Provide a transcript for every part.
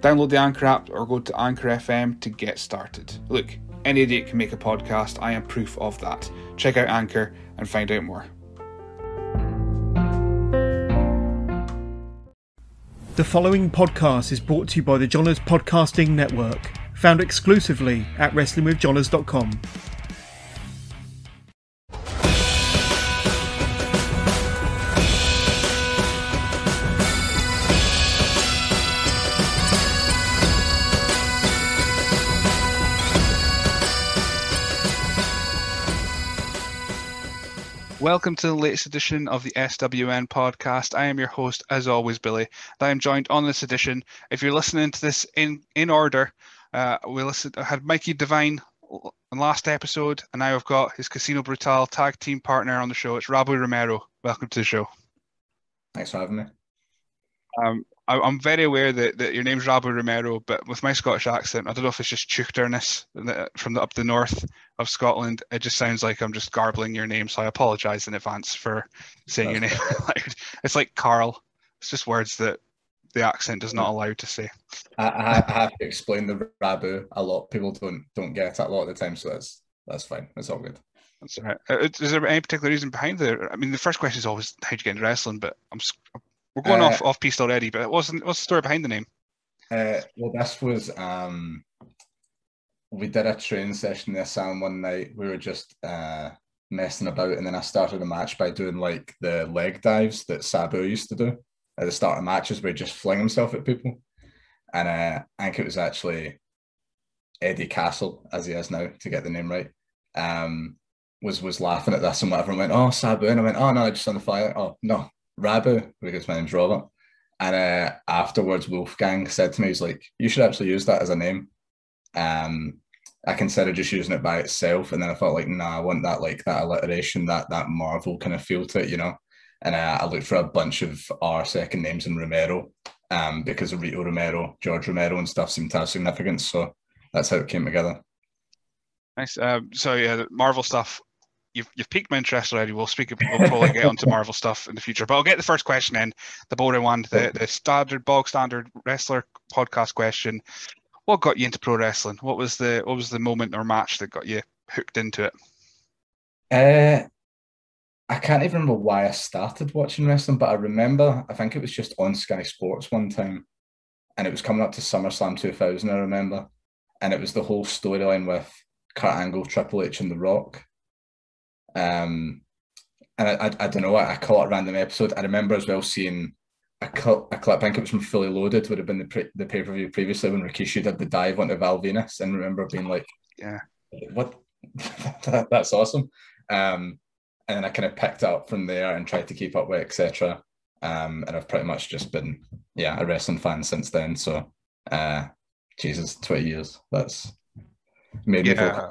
Download the Anchor app or go to Anchor FM to get started. Look, any idiot can make a podcast. I am proof of that. Check out Anchor and find out more. The following podcast is brought to you by the Johners Podcasting Network, found exclusively at WrestlingWithJohners.com. Welcome to the latest edition of the SWN podcast. I am your host, as always, Billy. I am joined on this edition. If you're listening to this in in order, uh, we listened. I had Mikey Devine on last episode, and now I've got his Casino Brutal tag team partner on the show. It's Rabu Romero. Welcome to the show. Thanks for having me. Um, I, am very aware that, that your name's Rabu Romero, but with my Scottish accent, I don't know if it's just Chuchterness from the, up the north of Scotland. It just sounds like I'm just garbling your name, so I apologise in advance for saying That's your name. it's like Carl. It's just words that the accent does not allow to say. I, I, have to explain the Rabu a lot. People don't don't get it a lot of the time, so that's that's fine. It's all good. That's all right. Uh, is there any particular reason behind there? I mean, the first question is always how would you get into wrestling, but I'm we're going uh, off off piste already, but what's what's the story behind the name? Uh, well, this was um, we did a training session this Sam one night. We were just uh, messing about, and then I started a match by doing like the leg dives that Sabu used to do at the start of matches, where he just fling himself at people. And uh, I think it was actually Eddie Castle, as he is now, to get the name right. Um, was was laughing at this and whatever, and went, "Oh, Sabu," and I went, "Oh no, just on the fire." Oh no, Rabu, because my name's Robert. And uh, afterwards, Wolfgang said to me, he's like, you should actually use that as a name. Um, I considered just using it by itself. And then I felt like, nah, I want that, like that alliteration, that, that Marvel kind of feel to it, you know? And uh, I looked for a bunch of our second names in Romero um, because of Rito Romero, George Romero and stuff seemed to have significance. So that's how it came together. Nice. Um, so yeah, Marvel stuff you've you've piqued my interest already. We'll speak. We'll probably get onto Marvel stuff in the future, but I'll get the first question in the boring one, the the standard bog standard wrestler podcast question. What got you into pro wrestling? What was the what was the moment or match that got you hooked into it? Uh, I can't even remember why I started watching wrestling, but I remember I think it was just on Sky Sports one time, and it was coming up to SummerSlam 2000. I remember, and it was the whole storyline with Kurt Angle, Triple H, and The Rock um, and I, I, I don't know, I caught a random episode. I remember as well seeing a, clip, a clip, I think it was from Fully Loaded, would have been the, pre- the pay per view previously when Rikishi did the dive onto Val Venis And remember being like, yeah, what? That's awesome. Um, and then I kind of picked up from there and tried to keep up with etc. Um, and I've pretty much just been, yeah, a wrestling fan since then. So, uh, Jesus, 20 years. That's made yeah,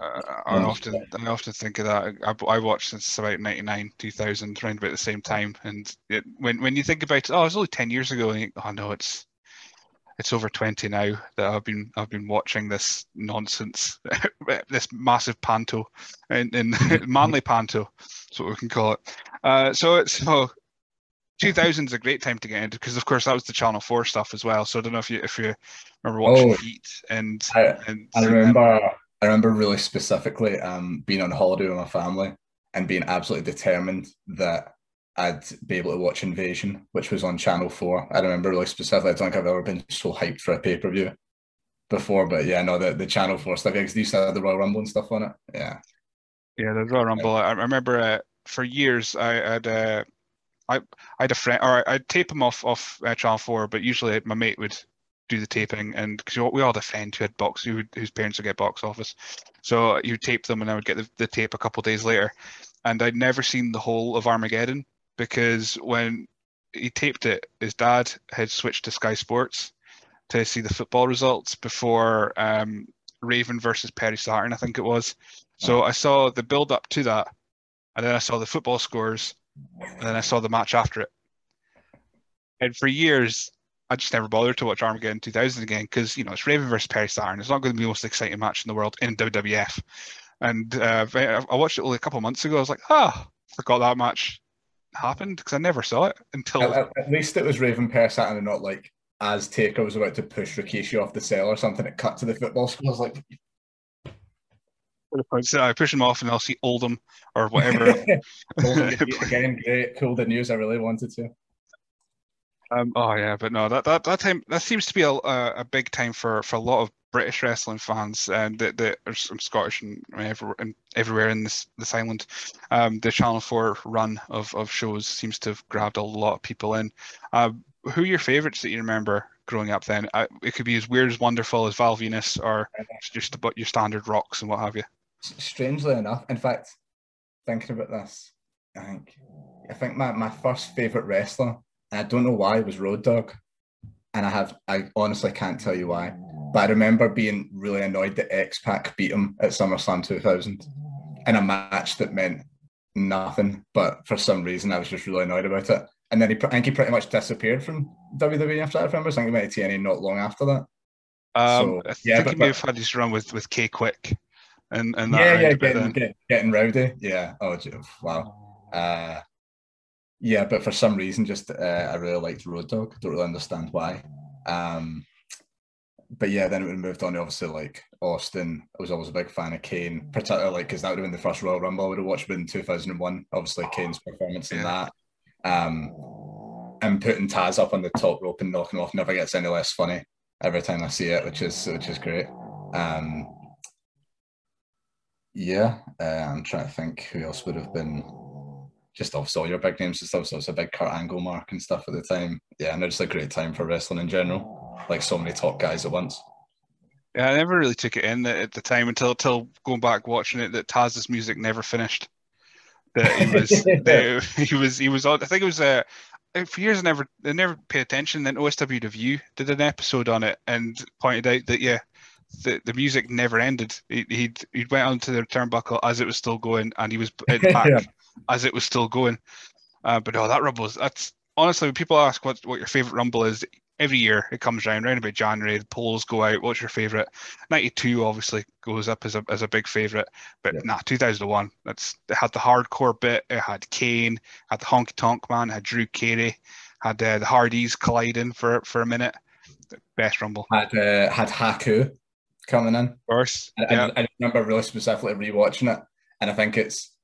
I often I often think of that. I, I watched since about ninety nine, two thousand, around about the same time. And it, when when you think about it, oh, it was only ten years ago. And you, oh no, it's it's over twenty now that I've been I've been watching this nonsense, this massive panto, in, in manly panto, that's what we can call it. Uh, so it's so 2000 is a great time to get into because of course that was the channel 4 stuff as well so i don't know if you if you remember watching oh, heat and i, and I remember I remember really specifically um, being on holiday with my family and being absolutely determined that I'd be able to watch Invasion, which was on Channel 4. I remember really specifically, I don't think I've ever been so hyped for a pay per view before, but yeah, no, the, the Channel 4 stuff, because they used to have the Royal Rumble and stuff on it. Yeah. Yeah, the Royal Rumble. I remember uh, for years I had. Uh, I, I had a friend, or I'd tape them off off uh, Channel Four, but usually my mate would do the taping, and because we all had a friend who had box, who, whose parents would get box office, so you tape them, and I would get the, the tape a couple days later, and I'd never seen the whole of Armageddon because when he taped it, his dad had switched to Sky Sports to see the football results before um, Raven versus Perry Saturn, I think it was. So I saw the build up to that, and then I saw the football scores, and then I saw the match after it. And for years, I just never bothered to watch Armageddon 2000 again because you know it's Raven versus Perry Saturn. It's not going to be the most exciting match in the world in WWF. And uh, I watched it only a couple of months ago. I was like, ah, oh, forgot that match happened because I never saw it until. At, at, least it was Raven Perry Saturn and not like as Taker was about to push Rikishi off the cell or something. It cut to the football school. I was like, so I push him off and I'll see Oldham or whatever. again, great, cool the news. I really wanted to. Um, oh yeah, but no, that, that that time that seems to be a, a big time for for a lot of British wrestling fans and that that are Scottish and, everywhere, and everywhere in this this island. Um, the Channel Four run of of shows seems to have grabbed a lot of people in. Uh, who are your favourites that you remember growing up? Then uh, it could be as weird as wonderful as Val Venis, or just about your standard rocks and what have you. Strangely enough, in fact, thinking about this, I think I think my, my first favourite wrestler I don't know why it was Road Dog, and I have I honestly can't tell you why. But I remember being really annoyed that X Pac beat him at SummerSlam 2000 in a match that meant nothing. But for some reason, I was just really annoyed about it. And then he, I think he pretty much disappeared from WWE after that. I remember, I think he went to TNA not long after that. Um, so, I yeah, think but, he may have had his run with with K-Kwik, and and yeah, yeah, getting, getting, getting rowdy. Yeah. Oh, wow. Uh, yeah, but for some reason, just uh, I really liked Road Dog. Don't really understand why. Um, but yeah, then it moved on to obviously like Austin. I was always a big fan of Kane, particularly like because that would have been the first Royal Rumble I would have watched in 2001. Obviously, Kane's performance in that. Um, and putting Taz up on the top rope and knocking off never gets any less funny every time I see it, which is which is great. Um, yeah, uh, I'm trying to think who else would have been just obviously all your big names and stuff. So it's a big Kurt Angle mark and stuff at the time. Yeah, and it's a great time for wrestling in general. Like so many top guys at once. Yeah, I never really took it in at the time until until going back watching it that Taz's music never finished. That he was he was he was on. I think it was uh, for years I never I never paid attention. Then OSW Review did an episode on it and pointed out that yeah, the, the music never ended. He he'd, he went onto the turnbuckle as it was still going, and he was back yeah as it was still going. Uh, but oh, that rumble is that's honestly when people ask what what your favorite rumble is. Every year it comes around, around about January, the polls go out. What's your favorite? '92 obviously goes up as a as a big favorite, but yeah. nah, 2001. That's it had the hardcore bit. It had Kane, had the honky tonk man, had Drew Carey, had uh, the Hardys colliding for for a minute. Best rumble. Had uh, had Haku coming in. Of course. I, yeah. I, I remember really specifically rewatching it, and I think it's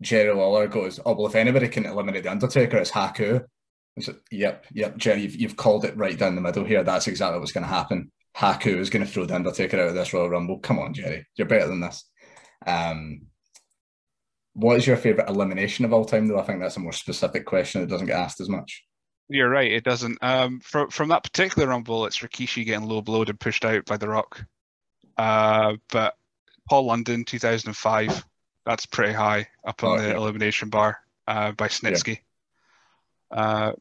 Jerry Lawler goes, "Oh well, if anybody can eliminate the Undertaker, it's Haku." Yep, yep, Jerry, you've, you've called it right down the middle here. That's exactly what's going to happen. Haku is going to throw the Undertaker out of this Royal Rumble. Come on, Jerry, you're better than this. Um, what is your favorite elimination of all time? Though I think that's a more specific question that doesn't get asked as much. You're right, it doesn't. Um, from from that particular Rumble, it's Rikishi getting low blowed and pushed out by The Rock. Uh, but Paul London, 2005 that's pretty high up on oh, the yeah. elimination bar uh, by Snitsky. Yeah. Uh,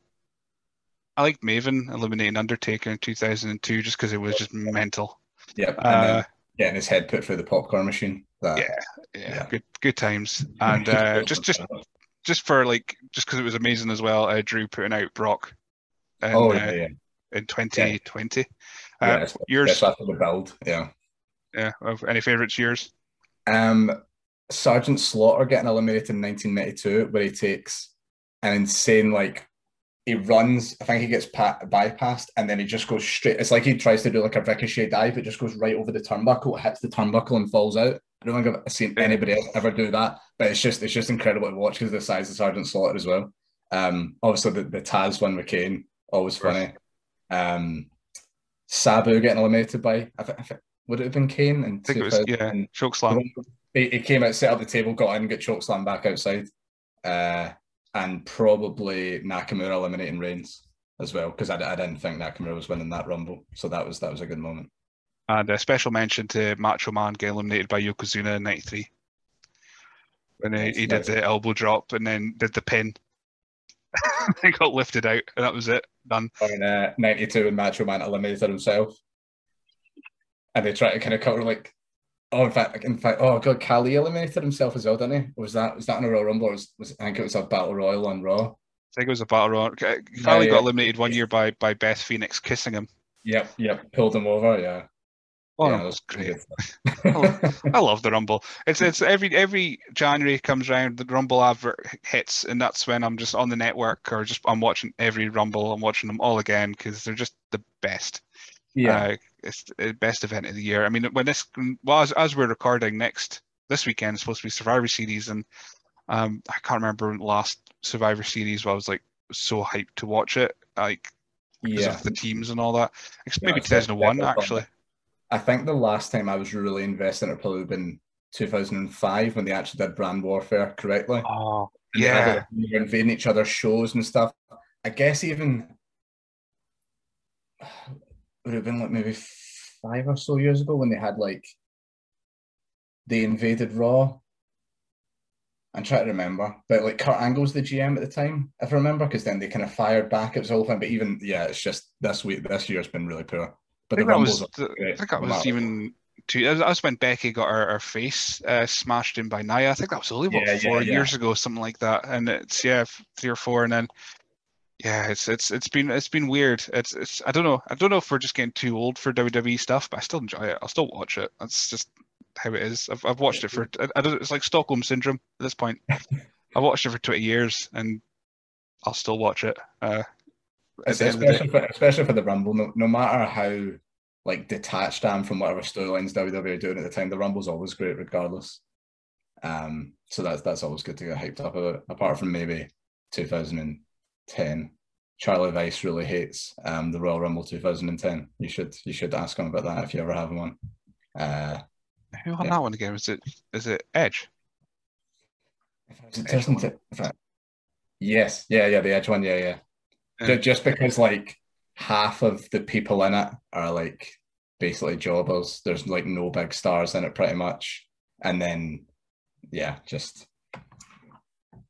I liked Maven eliminating Undertaker in 2002 just because it was just mental. Yeah, uh, getting his head put through the popcorn machine. That, yeah, yeah, yeah, good good times, and uh, just just just for like just because it was amazing as well. Uh, Drew putting out Brock. In, oh yeah, uh, yeah. In 2020. Yeah, uh, yours after the build. Yeah. Yeah. Any favorites? Yours? Um, Sergeant Slaughter getting eliminated in 1992, where he takes an insane like he runs. I think he gets pat- bypassed, and then he just goes straight. It's like he tries to do like a ricochet dive. It just goes right over the turnbuckle, hits the turnbuckle, and falls out. I don't think I've seen anybody else ever do that, but it's just it's just incredible to watch because the size of Sergeant Slaughter as well. Um, obviously the, the Taz one with Kane, always funny. Um, Sabu getting eliminated by I think, would it have been Kane? In I think it was yeah, chokeslam he, he came out, set up the table, got in, got chokeslam back outside, uh, and probably Nakamura eliminating Reigns as well because I, I didn't think Nakamura was winning that Rumble, so that was that was a good moment. And a special mention to Macho Man getting eliminated by Yokozuna in '93 when he, he did the elbow drop and then did the pin. he got lifted out, and that was it. Done. In uh, '92, when Macho Man eliminated himself, and they tried to kind of cover like Oh, in fact, in fact, oh god, Khali eliminated himself as well, didn't he? Or was that was that in a Royal Rumble? Or was, was I think it was a Battle Royal on Raw. I think it was a battle royal. Khali Yeah, yeah. got eliminated one year by by Beth Phoenix kissing him. Yep, yep, pulled him over. Yeah, Oh, yeah, that was great. I love the Rumble. It's it's every every January comes around, the Rumble advert hits, and that's when I'm just on the network or just I'm watching every Rumble. I'm watching them all again because they're just the best. yeah, Uh, it's the best event of the year. I mean, when this well as, as we're recording next this weekend is supposed to be Survivor Series, and um, I can't remember last Survivor Series where I was like so hyped to watch it, like because yeah. of the teams and all that. Yeah, maybe it's 2001 actually. I think the last time I was really invested in it probably been 2005 when they actually did brand warfare correctly. Oh And they had yeah, they were invading each other's shows and stuff. I guess even would have been like maybe five or so years ago when they had like they invaded Raw. I'm trying to remember, but like Kurt Angle was the GM at the time, if I remember, because then they kind of fired back. It was the whole thing, but even yeah, it's just this week, this year's been really poor. But the think that was are the- great, I think that was even two. That was when Becky got her, her face uh, smashed in by Nia. I think that was only what Yeah, yeah, four yeah. years ago, something like that. And it's yeah, three or four, and then yeah, it's it's it's been it's been weird. It's it's I don't know. I don't know if we're just getting too old for WWE stuff, but I still enjoy it. I'll still watch it. That's just how it is. I've I've watched it for I, I don't. It's like Stockholm syndrome at this point. I've watched it for twenty years, and I'll still watch it. Uh, at the end of the day. especially for, especially for the Rumble, no, no matter how like detached I am from whatever storylines WWE are doing at the time, the Rumble's always great regardless. Um, so that's that's always good to get hyped up about. Apart from maybe 2010, Charlie Weiss really hates um the Royal Rumble 2010. You should you should ask him about that if you ever have one. Uh, Who won Yeah. that one again? Is it is it Edge? if it doesn't, if it- yes, yeah, yeah, the Edge one, yeah, yeah. Yeah. Ju- Just because like half of the people in it are like basically jobbers. There's like no big stars in it, pretty much. And then, yeah, just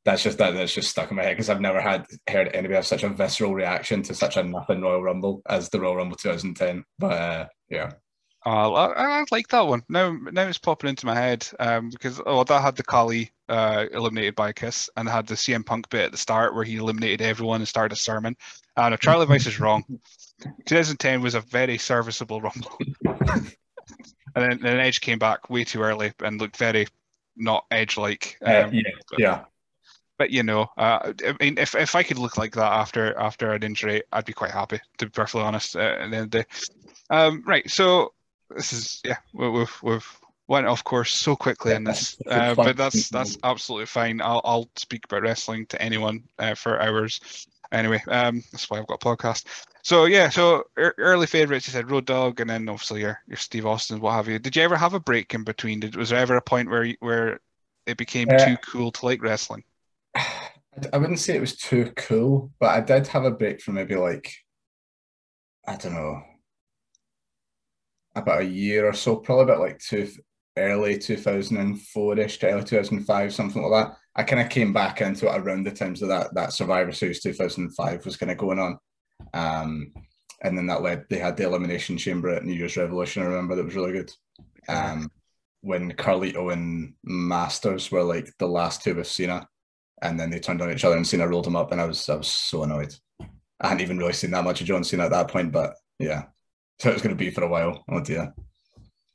that's just that that's just stuck in my head because I've never had heard anybody have such a visceral reaction to such a nothing Royal Rumble as the Royal Rumble 2010. But uh, yeah, Oh, I, I like that one. Now, now it's popping into my head um, because oh, that had the Khali uh, eliminated by a kiss, and had the CM Punk bit at the start where he eliminated everyone and started a sermon. And if Charlie Weiss is wrong, 2010 was a very serviceable Rumble, and then, then Edge came back way too early and looked very not Edge-like. Uh, Um, yeah, yeah. But you know, uh, I mean, if if I could look like that after after an injury, I'd be quite happy. To be perfectly honest, uh, at the end of the day. Um, right. So this is yeah, we- we've we've went off course so quickly in this, uh, but that's that's absolutely fine. I'll I'll speak about wrestling to anyone uh, for hours. Anyway, um, that's why I've got a podcast. So yeah, so ear- early favorites. You said Road Dog, and then obviously your your Steve Austin, what have you. Did you ever have a break in between? Did was there ever a point where you- where it became Uh, too cool to like wrestling? I wouldn't say it was too cool, but I did have a break for maybe like, I don't know, about a year or so, probably about like two, early 2004-ish to early 2005, something like that. I kind of came back into it around the times of that, that Survivor Series 2005 was kind of going on. Um, and then that led, they had the Elimination Chamber at New Year's Revolution, I remember, that was really good. Um, when Carlito and Masters were like the last two with Cena and then they turned on each other and Cena rolled him up, and I was I was so annoyed. I hadn't even really seen that much of John Cena at that point, but yeah, so it was going to be for a while. Oh dear.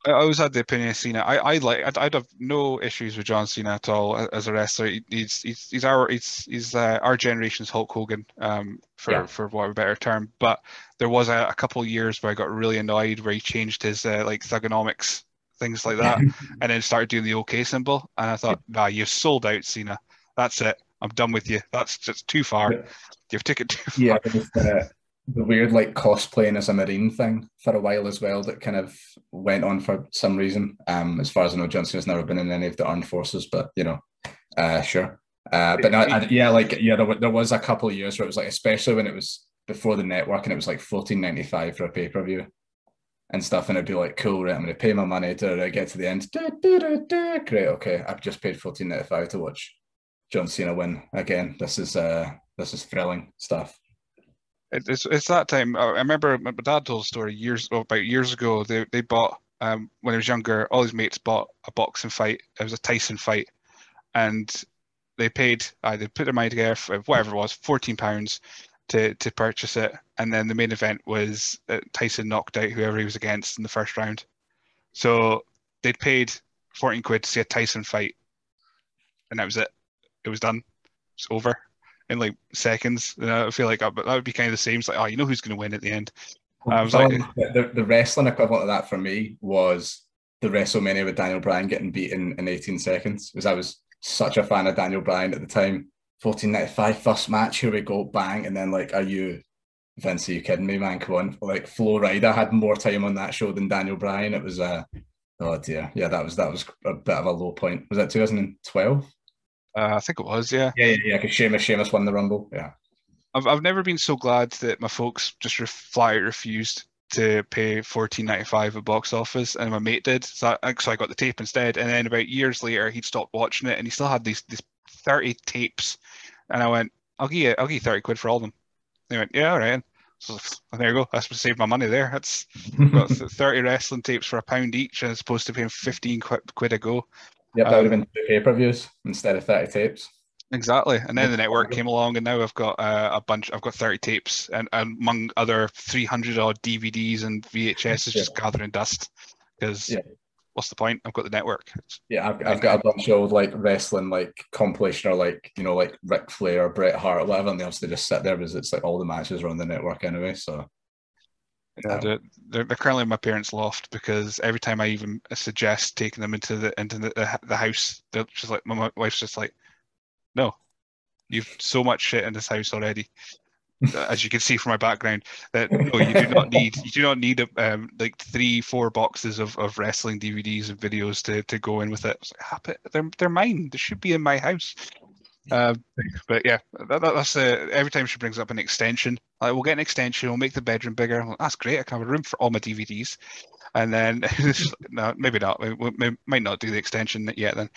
I always had the opinion of Cena. I, I like. I'd, I'd have no issues with John Cena at all as a wrestler. He- He's he's he's our he's he's uh, our generation's Hulk Hogan, um, for Yeah. for what a better term. But there was a, a couple of years where I got really annoyed where he changed his uh, like Thuganomics things like that, and then started doing the OK symbol. And I thought, nah, you've sold out, Cena. That's it. I'm done with you. That's just too far. Yeah. You've taken too far. yeah, the, the weird like cosplaying as a marine thing for a while as well that kind of went on for some reason. Um, as far as I know, Johnson has never been in any of the armed forces, but you know, uh, sure. Uh, but no, I, yeah, like yeah, there, there was a couple of years where it was like, especially when it was before the network and it was like fourteen ninety five for a pay per view and stuff, and it'd be like, cool, right? I'm going to pay my money to get to the end. Du, du, du. Great, okay, I've just paid fourteen ninety five to watch John Cena win again. This is uh, this is thrilling stuff. It's it's that time. I remember my my dad told a story years oh, about years ago. They they bought um, when he was younger, all his mates bought a boxing fight. It was a Tyson fight, and they paid. Uh, they put their money together for whatever it was, fourteen pounds to to purchase it, and then the main event was uh, Tyson knocked out whoever he was against in the first round. So they'd paid fourteen quid to see a Tyson fight, and that was it. It was done. It's over in like seconds. And I feel like that would be kind of the same. It's like, oh, you know who's going to win at the end. I was like, the, the wrestling equivalent of that for me was the WrestleMania with Daniel Bryan getting beaten in 18 seconds. Because I was such a fan of Daniel Bryan at the time. 1495 first match, here we go, bang, and then like, are you Vince? Are you kidding me, man? Come on, like Flo Rida had more time on that show than Daniel Bryan. It was uh, oh dear, yeah, that was that was a bit of a low point. Was that 2012? Uh, I think it was, yeah. Yeah, yeah, yeah. Because Sheamus, Sheamus won the Rumble. Yeah. I've I've never been so glad that my folks just re- flat refused to pay fourteen ninety five at box office, and my mate did. So I, so I got the tape instead. And then about years later, he'd stopped watching it, and he still had these these thirty tapes. And I went, "I'll give you I'll give you thirty quid for all of them." They went, "Yeah, all right." So there you go. That's to save my money there. That's got thirty wrestling tapes for a pound each, as opposed to paying fifteen quid, quid a go. Yep, that um, would have been two pay per views instead of thirty tapes. Exactly, and then the network came along, and now I've got uh, a bunch. I've got thirty tapes, and, and among other three hundred odd DVDs and VHS is just gathering dust. Because yeah. what's the point? I've got the network. Yeah, I've, I've got a bunch of like wrestling like compilation or like you know like Ric Flair or Bret Hart whatever, and they also just sit there because it's like all the matches are on the network anyway. So yeah, they're, they're, they're, currently in my parents' loft because every time I even suggest taking them into the into the, the, the house, they're just like my wife's just like, no, you've so much shit in this house already. As you can see from my background, that no, you do not need you do not need um, like three, four boxes of, of wrestling DVDs and videos to, to go in with it. Like, they're they're mine. They should be in my house. Um, but yeah, that, that's uh, every time she brings up an extension, like we'll get an extension, we'll make the bedroom bigger. Like, that's great. I can have a room for all my DVDs. And then no, maybe not. We, we, might not do the extension yet. Then,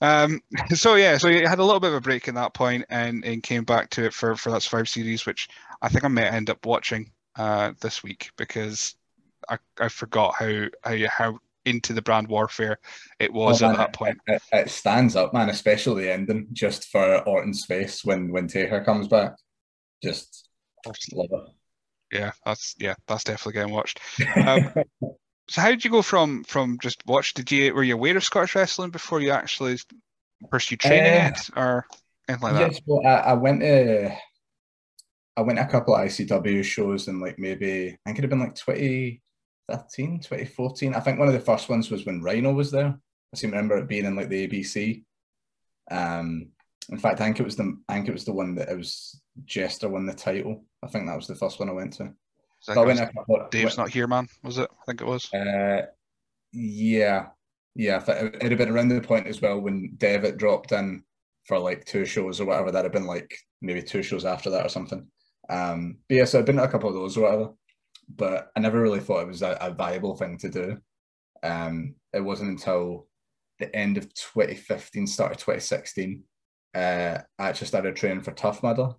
um, so yeah, so you had a little bit of a break in that point, and, and came back to it for for that Survivor series, which I think I may end up watching uh, this week because I, I forgot how how how into the brand warfare it was oh, man, at that point. It, it, stands up, man, especially the ending, just for Orton's face when when Taker comes back. Just love it. Yeah, that's yeah, that's definitely getting watched. Um, so how did you go from from just watch? Did you were you aware of Scottish wrestling before you actually pursued training uh, it or anything like yes, that? Yes, well, I, I went to I went to a couple of ICW shows and like maybe I think it'd have been like 2013, 2014. I think one of the first ones was when Rhino was there. I seem to remember it being in like the ABC. Um, in fact, I think it was the I think it was the one that it was Jester won the title. I think that was the first one I went to. So I went couple, Dave's went, not here, man. Was it? I think it was. Uh, yeah, yeah. It had been around the point as well when Devitt dropped in for like two shows or whatever. That'd have been like maybe two shows after that or something. Um, but yeah, so I've been to a couple of those or whatever. But I never really thought it was a, a viable thing to do. Um, it wasn't until the end of 2015, start of 2016, uh, I actually started training for Tough Mudder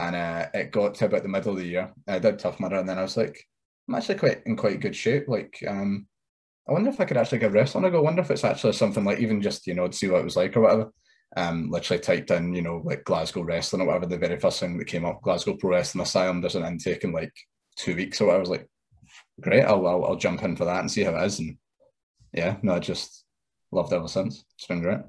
and uh, it got to about the middle of the year. I did Tough Mudder, and then I was like, I'm actually quite in quite good shape. Like, um, I wonder if I could actually give wrestling a go. I wonder if it's actually something like even just you know to see what it was like or whatever. Um, literally typed in you know like Glasgow wrestling or whatever. The very first thing that came up, Glasgow Pro Wrestling Asylum, there's an intake in like two weeks whatever. I was like, great, I'll, I'll I'll jump in for that and see how it is. And yeah, no, I just loved ever since. It's been great.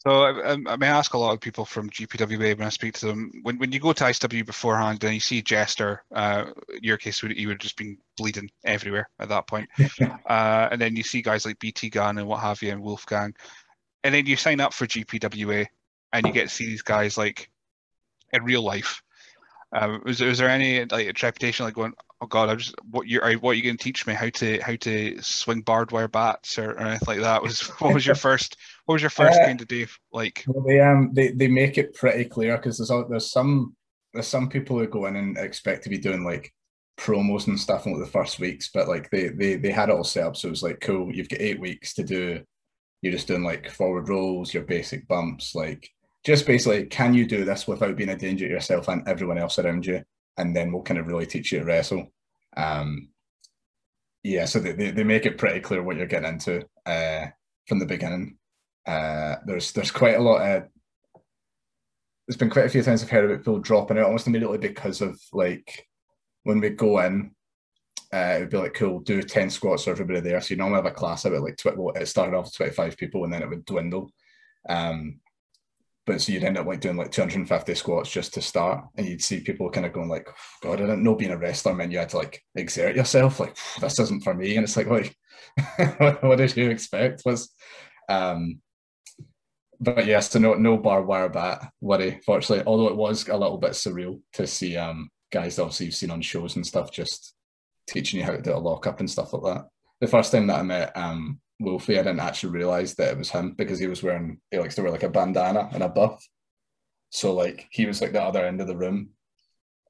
So I, I, may ask a lot of people from GPWA when I speak to them. When when you go to ICW beforehand and you see Jester, uh, in your case, you would have just been bleeding everywhere at that point. uh, and then you see guys like BT Gunn and what have you, and Wolfgang, and then you sign up for GPWA and you get to see these guys like in real life. Um, was, was there any like trepidation, like going, "Oh God, I just what you are what are you going to teach me how to how to swing barbed wire bats or, or anything like that?" Was what was your first what was your first uh, kind of day like? Well, they um they, they make it pretty clear because there's there's some there's some people who go in and expect to be doing like promos and stuff in like the first weeks, but like they they they had it all set up so it was like cool. You've got eight weeks to do. You're just doing like forward rolls, your basic bumps, like just basically, can you do this without being a danger to yourself and everyone else around you? And then we'll kind of really teach you to wrestle. Um, yeah, so they, they, they make it pretty clear what you're getting into uh, from the beginning. Uh, there's there's quite a lot of there's been quite a few times I've heard about people dropping out almost immediately because of like when we go in, uh, it would be like cool, do 10 squats for everybody there. So you normally have a class about like tw- well, it started off with 25 people and then it would dwindle. Um, but so you'd end up like doing like 250 squats just to start, and you'd see people kind of going like, "God, I didn't know being a wrestler meant you had to like exert yourself. Like this isn't for me." And it's like, like, what, what did you expect? Was, um, but yes, so no no barbed wire bat worry. Fortunately, although it was a little bit surreal to see um guys obviously you've seen on shows and stuff just teaching you how to do a lockup and stuff like that. The first time that I met um Wolfie, I didn't actually realize that it was him because he was wearing he likes to wear like a bandana and a buff. So like he was like the other end of the room,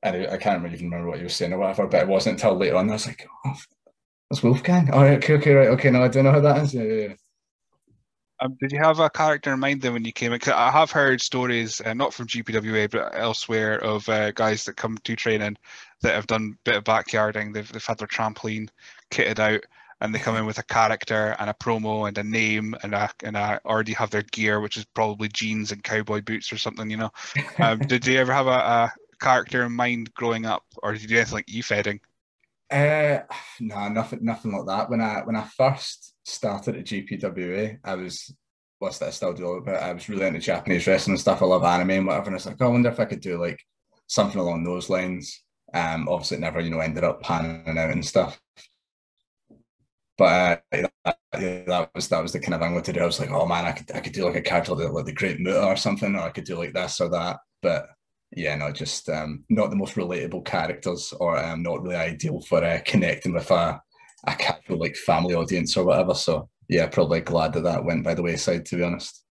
and I can't really even remember what he was saying or whatever. But it wasn't until later on I was like, "Oh, that's Wolfgang." All right, okay, okay, right, okay. No, I don't know who that is. Yeah, yeah. yeah. Um, did you have a character in mind then when you came in? Cause I have heard stories, uh, not from GPWA, but elsewhere, of uh, guys that come to training that have done a bit of backyarding. They've, they've had their trampoline kitted out and they come in with a character and a promo and a name and a, and a already have their gear, which is probably jeans and cowboy boots or something, you know. Um, did you ever have a, a, character in mind growing up, or did you do anything like e-fedding? Uh, no, nothing, nothing like that. When I when I first started at GPWA, I was what's that still do bit. I was really into Japanese wrestling and stuff. I love anime and whatever. And I was like, oh, I wonder if I could do like something along those lines. Um, obviously, it never you know ended up panning out and stuff. But uh, that, that, was that was the kind of thing I to do. I was like, oh man, I could I could do like a character like, like the Great Muta or something, or I could do like this or that. But yeah, no, just um, not the most relatable characters, or um, not really ideal for uh, connecting with a a casual like family audience or whatever. So yeah, probably glad that that went by the wayside, to be honest.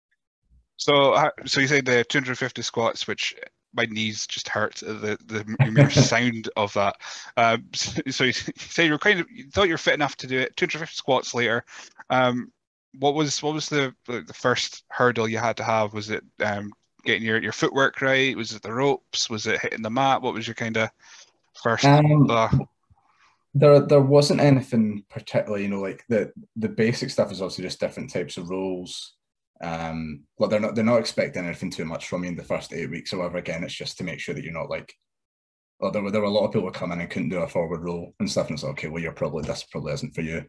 So, uh, so you said the 250 squats, which my knees just hurt the the mere sound of that. Um, so, so, you say you were kind of you thought you were fit enough to do it. 250 squats later. Um, what was what was the the first hurdle you had to have? Was it um, getting your, your footwork right? Was it the ropes? Was it hitting the mat? What was your kind of first? Um, uh, there there wasn't anything particularly, you know, like the the basic stuff is obviously just different types of rolls um, well, they're not they're not expecting anything too much from you in the first eight weeks. However, again, it's just to make sure that you're not like, well, there were there were a lot of people who come in and couldn't do a forward roll and stuff, and it's like, okay, well, you're probably this probably isn't for you.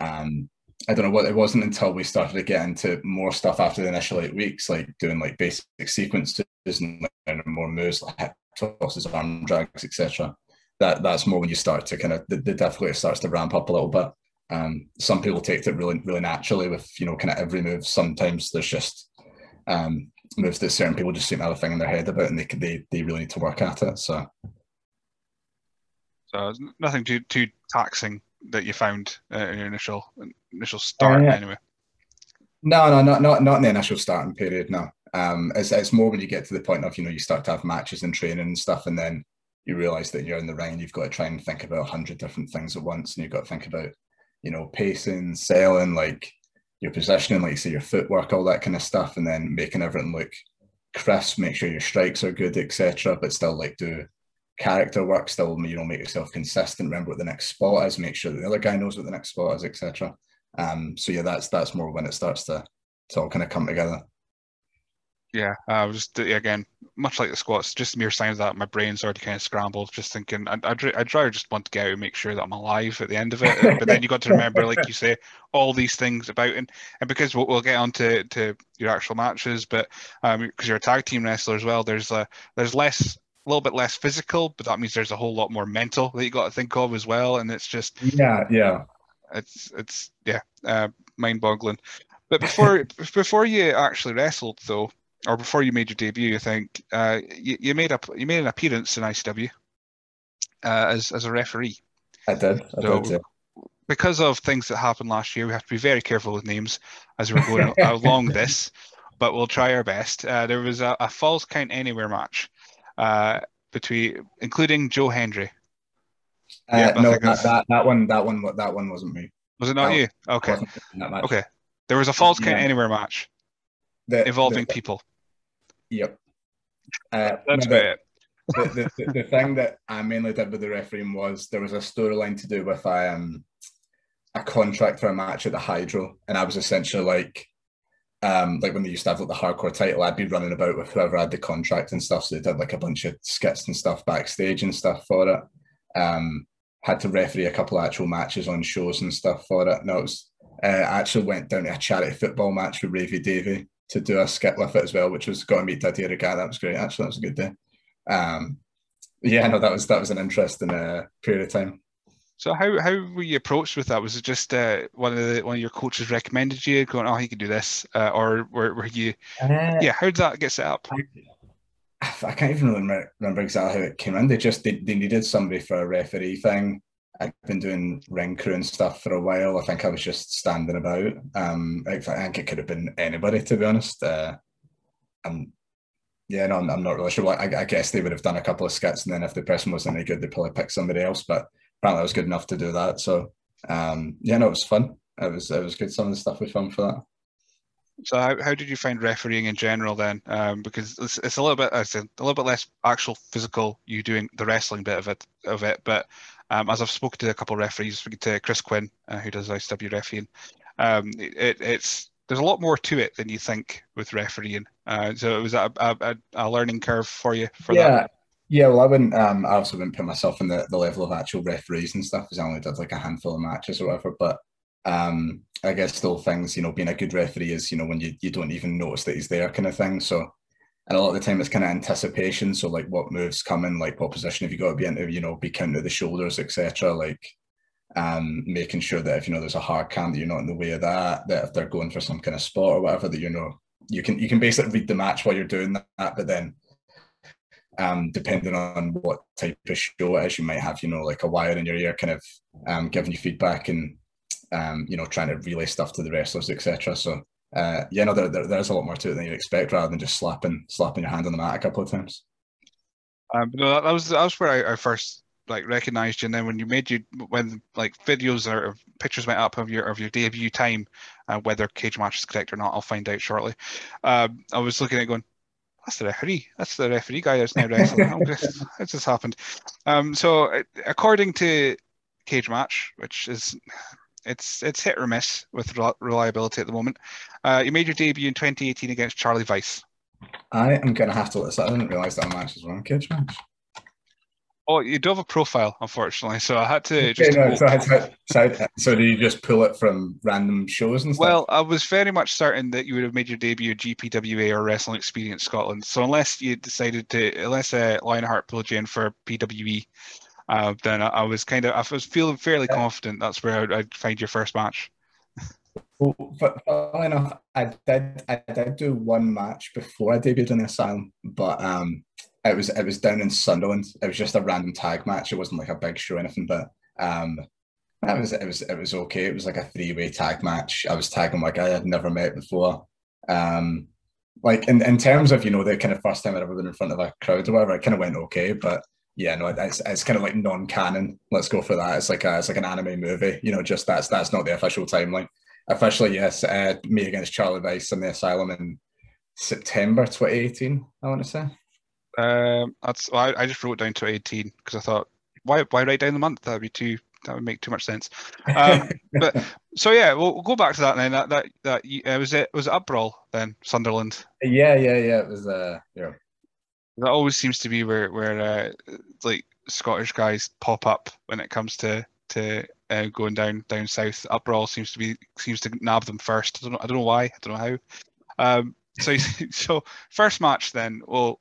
Um, I don't know what it wasn't until we started to get into more stuff after the initial eight weeks, like doing like basic sequences and more moves like hip tosses, arm drags, etc. That that's more when you start to kind of the, the difficulty starts to ramp up a little bit. Um, some people take it really, really naturally with you know kind of every move. Sometimes there's just um, moves that certain people just seem to have a thing in their head about, and they they they really need to work at it. So, so nothing too too taxing that you found uh, in your initial initial start, uh, yeah. anyway. No, no, not not not in the initial starting period. No, um, it's it's more when you get to the point of you know you start to have matches and training and stuff, and then you realize that you're in the ring you've got to try and think about a hundred different things at once, and you've got to think about you know, pacing, selling, like your positioning, like say your footwork, all that kind of stuff, and then making everything look crisp, make sure your strikes are good, etc. But still like do character work, still you know, make yourself consistent, remember what the next spot is, make sure that the other guy knows what the next spot is, etc. Um, so yeah, that's that's more when it starts to to all kind of come together. Yeah, I was just again much like the squats, just mere signs that my brain's already kind of scrambled. Just thinking, I'd, I'd, I'd rather just want to get out and make sure that I'm alive at the end of it. but then you got to remember, like you say, all these things about and and because we'll, we'll get on to, to your actual matches, but um, because you're a tag team wrestler as well, there's a there's less a little bit less physical, but that means there's a whole lot more mental that you got to think of as well. And it's just yeah, yeah, it's it's yeah, uh, mind boggling. But before before you actually wrestled though, or before you made your debut, I think uh, you, you, made up you made an appearance in ICW uh, as as a referee. I did. I so, did yeah. Because of things that happened last year, we have to be very careful with names as we're going along this, but we'll try our best. Uh, there was a, a, falls count anywhere match uh, between, including Joe Hendry. Uh, no, that, that, that one that one that one wasn't me. Was it not you? Okay. Okay. There was a false count yeah. anywhere match the, involving the, people. Yep. Uh, That's the, the, the, the, thing that I mainly did with the refereeing was there was a storyline to do with um a contract for a match at the Hydro, and I was essentially like, um, like when they used to have like the hardcore title, I'd be running about with whoever had the contract and stuff. So they did like a bunch of skits and stuff backstage and stuff for it. Um, had to referee a couple of actual matches on shows and stuff for it. No, it was uh, I actually went down to a charity football match with Ravy Davy to do a skit with it as well, which was got to meet Didier Rigat. That was great. Actually, that was a good day. Um, yeah, no, that was that was an interesting uh, period of time. So how how were you approached with that? Was it just uh, one of the one of your coaches recommended you going, oh, you can do this, uh, or were, were you? Uh, yeah, how did that get set up? I, I can't even remember, remember exactly how it came in. They just they, they needed somebody for a referee thing. I've been doing ring crew and stuff for a while. I think I was just standing about. Um, I think it could have been anybody, to be honest. Uh, and yeah, no, I'm, I'm not really sure. I, I, guess they would have done a couple of skits, and then if the person wasn't any good, they'd probably pick somebody else. But apparently, I was good enough to do that. So um, yeah, no, it was fun. It was it was good. Some of the stuff we filmed for that. So how, how did you find refereeing in general then? Um, because it's, it's a little bit it's a, a little bit less actual physical you doing the wrestling bit of it of it, but um, as I've spoken to a couple of referees, to Chris Quinn, uh, who does ICW refereeing, um, it, it's there's a lot more to it than you think with refereeing. Uh, so it was a, a, a, learning curve for you for yeah. that. Yeah, well, I wouldn't. Um, I also wouldn't put myself in the, the level of actual referees and stuff, because I only did like a handful of matches or whatever. But um, I guess still things, you know, being a good referee is, you know, when you, you don't even notice that he's there, kind of thing. So and a lot of the time it's kind of anticipation. So like what moves coming, like what position have you got to be into, you know, be counting the shoulders, etc. Like um making sure that if you know there's a hard cam that you're not in the way of that, that if they're going for some kind of spot or whatever, that you know you can you can basically read the match while you're doing that, but then um, depending on what type of show it is, you might have, you know, like a wire in your ear kind of um, giving you feedback and, um, you know, trying to relay stuff to the wrestlers, etc. So uh, yeah, no, there, there, there's a lot more to it than you'd expect, rather than just slapping slapping your hand on the mat a couple of times. Um, no, that, that was that was where I, I, first like recognized you. And then when you made you when like videos or pictures went up of your of your debut time, uh, whether cage match is correct or not, I'll find out shortly. Um, I was looking at going, that's the referee. That's the referee guy that's now wrestling. it just happened. Um, so according to Cage Match, which is it's it's hit or miss with reliability at the moment. Uh, you made your debut in 2018 against Charlie Weiss. I am going to have to listen. I didn't realise that match was one cage match. Oh, you do have a profile, unfortunately, so I had to just. no, so, so, so, so, do you just pull it from random shows and stuff? Well, I was very much certain that you would have made your debut at GPWA or Wrestling Experience Scotland. So unless you decided to, unless uh, Lionheart pulled you in for PWE, uh, then I, I, was kind of I was feeling fairly confident that's where I'd, I'd, find your first match. Well, funnily enough, I did I did do one match before I debuted in the Asylum, but um, it was it was down in Sunderland. It was just a random tag match. It wasn't like a big show or anything, but um, it was it was it was okay. It was like a three way tag match. I was tagging my guy I'd never met before. Um, like in, in terms of you know the kind of first time I'd ever been in front of a crowd or whatever, it kind of went okay, but yeah, no, it's, it's kind of like non-canon. Let's go for that. It's like a, it's like an anime movie. You know, just that's that's not the official timeline. Officially, yes, uh, me against Charlie Weiss in the asylum in September 2018. I want to say. Um, that's well, I, I just wrote down 2018 because I thought why why write down the month? That'd be too that would make too much sense. Um, but so yeah, we'll, we'll, go back to that then. That that that uh, was it was it Upbrawl then Sunderland. Yeah, yeah, yeah. It was uh yeah. That always seems to be where where uh, like Scottish guys pop up when it comes to to uh, going down down south. Upbrawl seems to be seems to nab them first. I don't know. I don't know why. I don't know how. Um, so so first match then. Well,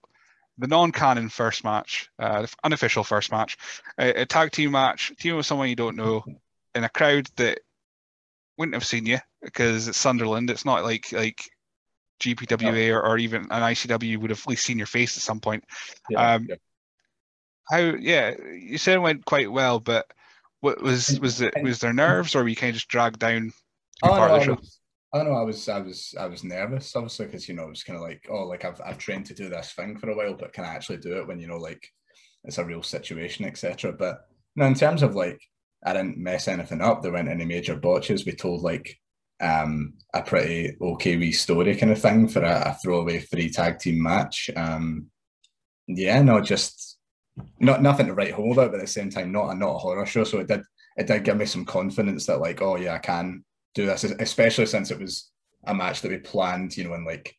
the non-canon first match, uh, unofficial first match, a, a, tag team match, team with someone you don't know, in a crowd that wouldn't have seen you because it's Sunderland. It's not like like GPWA or, or, even an ICW would have at least seen your face at some point. Yeah, um, yeah. How? Yeah, you said it went quite well, but what was was it? Was there nerves, or were you kind of just dragged down? Oh, part no, of the show? I, was, I don't know. I was I was I was nervous, obviously, because you know it was kind of like oh, like I've I've trained to do this thing for a while, but can I actually do it when you know like it's a real situation, etc. But no, in terms of like I didn't mess anything up. There weren't any major botches. We told like um, a pretty okay wee story kind of thing for a, a throwaway free tag team match. Um, yeah, no, just not nothing to write home about, but at the same time, not a not a horror show. So it did it did give me some confidence that like, oh yeah, I can do this, especially since it was a match that we planned, you know, in like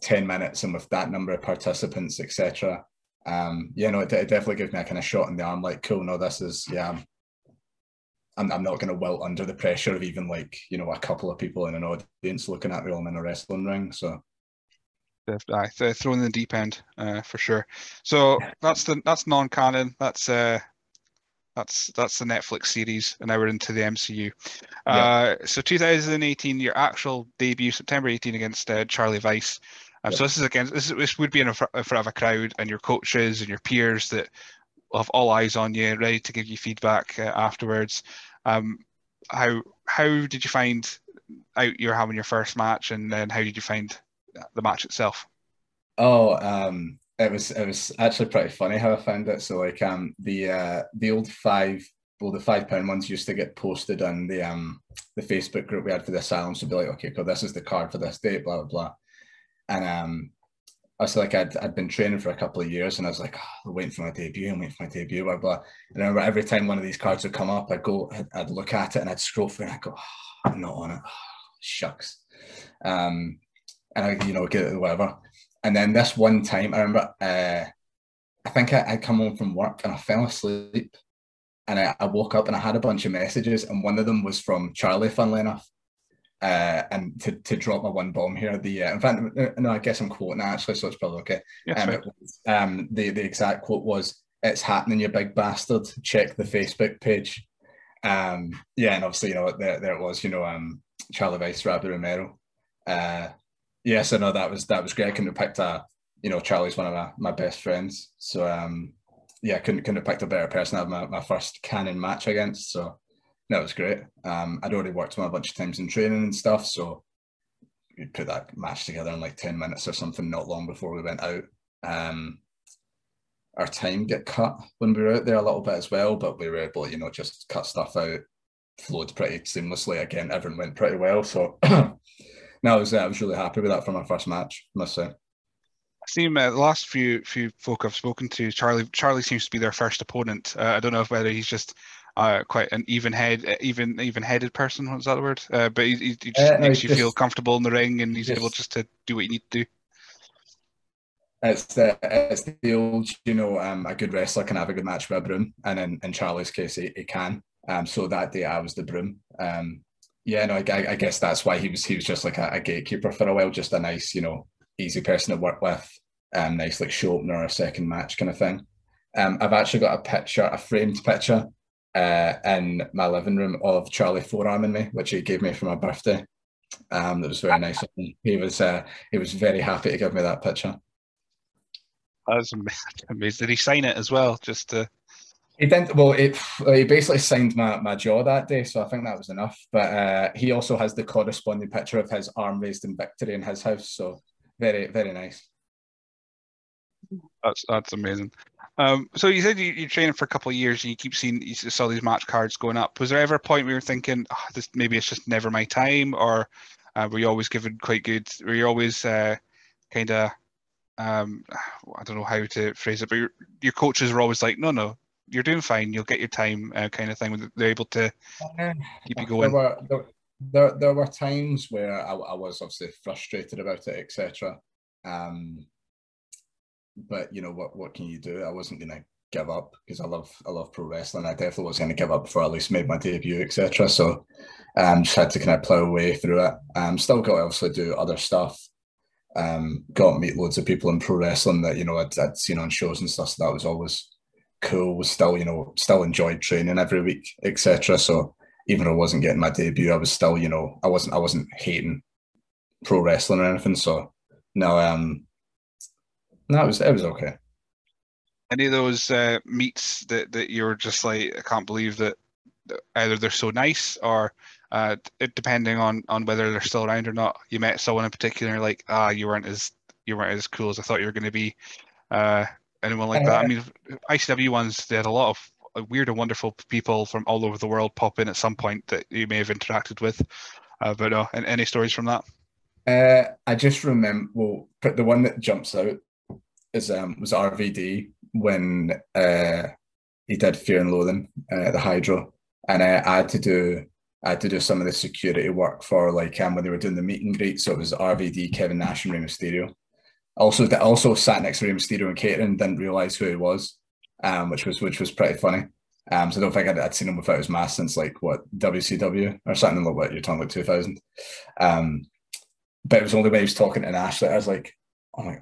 10 minutes and with that number of participants, etc. Um, yeah, no, it, it, definitely gives me a kind of shot in the arm, like, cool, no, this is, yeah, I'm, I'm not going to wilt under the pressure of even like, you know, a couple of people in an audience looking at me while I'm in a wrestling ring. So, I throw in the deep end uh, for sure. So that's the that's non-canon. That's uh, that's that's the Netflix series, and now we're into the MCU. Yeah. Uh, so 2018, your actual debut, September 18 against uh, Charlie Vice. Um, So this is against this, is, this would be in front of a crowd and your coaches and your peers that have all eyes on you, ready to give you feedback uh, afterwards. Um, how how did you find out you're having your first match, and then how did you find the match itself? Oh, um, it was it was actually pretty funny how I found it. So like um the uh the old five well the five pound ones used to get posted on the um the Facebook group we had for the asylum. So be like, okay, cool, this is the card for this date, blah blah blah. And um I was like, I'd, I'd been training for a couple of years and I was like, oh, waiting for my debut, I'm waiting for my debut, blah, blah. And I remember every time one of these cards would come up, I'd go, I'd, I'd look at it and I'd scroll through and I'd go, oh, I'm not on it. Oh, shucks. Um, and I, you know, get it, whatever. And then this one time, I remember, uh, I think I, I'd come home from work and I fell asleep. And I, I, woke up and I had a bunch of messages, and one of them was from Charlie, funnily enough. Uh, and to, to drop my one bomb here, the uh, in fact, no, I guess I'm quoting actually, so it's probably okay. Yes, um, right. was, um, the the exact quote was, "It's happening, you big bastard. Check the Facebook page." Um, yeah, and obviously, you know, there, there it was. You know, um, Charlie Vice, Rabu Romero. Uh, yes, I know that was that was great. I couldn't have picked a, you know, Charlie's one of my, my best friends. So um, yeah, couldn't couldn't have picked a better person to have my, my first canon match against. So that was great. Um, I'd already worked him a bunch of times in training and stuff. So we put that match together in like 10 minutes or something, not long before we went out. Um, our time get cut when we were out there a little bit as well, but we were able, you know, just cut stuff out, flowed pretty seamlessly. Again, everyone went pretty well. So no, I was uh, I was really happy with that for my first match. Must say. I see uh, the last few few folk I've spoken to, Charlie Charlie seems to be their first opponent. Uh, I don't know if whether he's just uh, quite an even head, uh, even even headed person. What's that word? Uh, but he, he just uh, makes you feel comfortable in the ring, and he's just, able just to do what you need to do. It's the it's the old, you know, um, a good wrestler can have a good match with a broom, and in, in Charlie's case, he, he can. Um, so that day I was the broom. Um, yeah, no, I, I, guess that's why he was he was just like a, a, gatekeeper for a while, just a nice, you know, easy person to work with, um, nice like show opener or second match kind of thing. Um, I've actually got a picture, a framed picture, uh, in my living room of Charlie Forearm and me, which he gave me for my birthday. Um, that was very nice. He was uh, he was very happy to give me that picture. That's amazing. Did he sign it as well? Just to he didn't. Well, it, he basically signed my, my jaw that day, so I think that was enough. But uh, he also has the corresponding picture of his arm raised in victory in his house. So very, very nice. That's that's amazing. Um, so you said you, you trained for a couple of years and you keep seeing you saw these match cards going up. Was there ever a point where you were thinking, oh, this maybe it's just never my time, or uh, were you always given quite good? Were you always uh, kind of um, I don't know how to phrase it, but your, coaches were always like, no, no, you're doing fine. You'll get your time, uh, kind of thing. They're able to keep you going. There were, there, there, there were times where I, I, was obviously frustrated about it, etc. Um, but you know what? What can you do? I wasn't gonna give up because I love I love pro wrestling. I definitely was gonna give up before I at least made my debut, etc. So, um, just had to kind of plow away through it. Um, still got to obviously do other stuff. Um, got to meet loads of people in pro wrestling that you know I'd, I'd seen on shows and stuff. So that was always cool. Was still, you know, still enjoyed training every week, etc. So even though I wasn't getting my debut, I was still, you know, I wasn't, I wasn't hating pro wrestling or anything. So no, um, no, it was, it was okay. Any of those uh, meets that that you're just like, I can't believe that either they're so nice or uh, depending on on whether they're still around or not. You met someone in particular, like ah, you weren't as you weren't as cool as I thought you were going to be. Uh, anyone like that. I uh, mean, ICW ones they had a lot of weird and wonderful people from all over the world pop in at some point that you may have interacted with. Uh, but uh, any stories from that? Uh, I just remember. Well, the one that jumps out is um was RVD when uh he did Fear and Loathing, uh, at the Hydro. and I, I had to do I had to do some of the security work for like um, when they were doing the meet and greet. So it was RVD, Kevin Nash, and Rey Mysterio. Also, also sat next to Rey Mysterio and catering, didn't realize who he was, um, which was which was pretty funny. Um, so I don't think I'd, I'd, seen him without his mask since like what WCW or something like what you're talking about 2000. Um, but it was only when he was talking to Nash that I was like, oh my,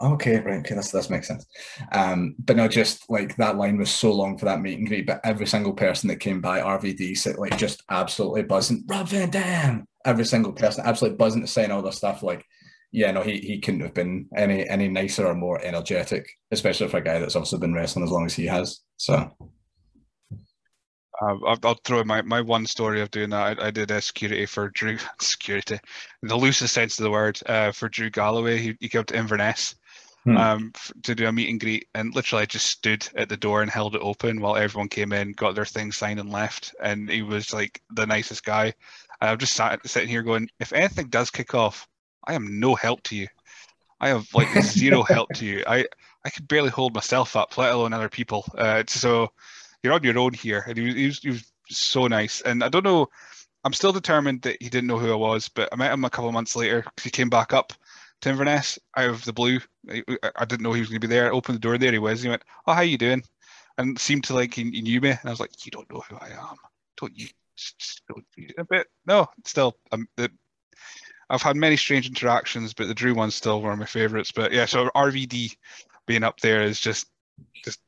okay, right, okay, that's that makes sense. Um, but no, just like that line was so long for that meet and greet, but every single person that came by RVD said like just absolutely buzzing, Rob Van Dam. Every single person absolutely buzzing to saying all this stuff. Like, yeah, no, he he couldn't have been any any nicer or more energetic, especially for a guy that's also been wrestling as long as he has. So. Uh, I'll, throw my, my one story of doing that. I, I did security for Drew, security, the loosest sense of the word, uh, for Drew Galloway. He, he came to Inverness hmm. um, to do a meet and greet, and literally I just stood at the door and held it open while everyone came in, got their things signed, and left. And he was like the nicest guy. And I'm just sat, sitting here going, if anything does kick off, I am no help to you. I have like zero help to you. I I could barely hold myself up, let alone other people. Uh, so you're on your own here. And he was, he was, he was so nice. And I don't know. I'm still determined that he didn't know who I was, but I met him a couple of months later because he came back up to Inverness out of the blue. I, I didn't know he was going to be there. I opened the door, there he was. He went, "Oh, how you doing?" And seemed to like he, he knew me, and I was like, "You don't know who I am, don't you?" A bit, no, still, um, the, I've had many strange interactions, but the Drew one's still one of my favorites. But yeah, so RVD being up there is just, just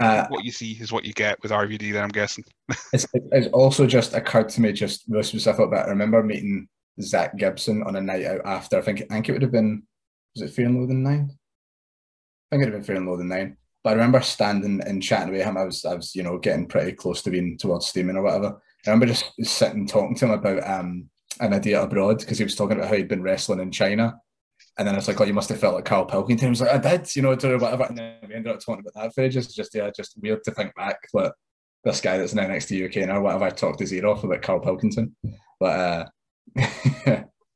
uh, what you see is what you get with RVD. Then I'm guessing. it's, it's also just occurred to me just really specific. that I remember meeting Zack Gibson on a night out after. I think I think it would have been was it Fear and Loathing Nine? I think it would have been Fear and Loathing Nine. But I remember standing and chatting with him. I was I was you know getting pretty close to being towards steaming or whatever. I remember just sitting talking to him about um an Idiot Abroad because he was talking about how he'd been wrestling in China. And then it's like, oh, you must have felt like Karl Pilkington. He was like, I did, you know, whatever. And then we ended up talking about that for ages. Just, yeah, just weird to think back that this guy that's now NXT UK now, whatever, I talked his ear off about Karl Pilkington. But uh,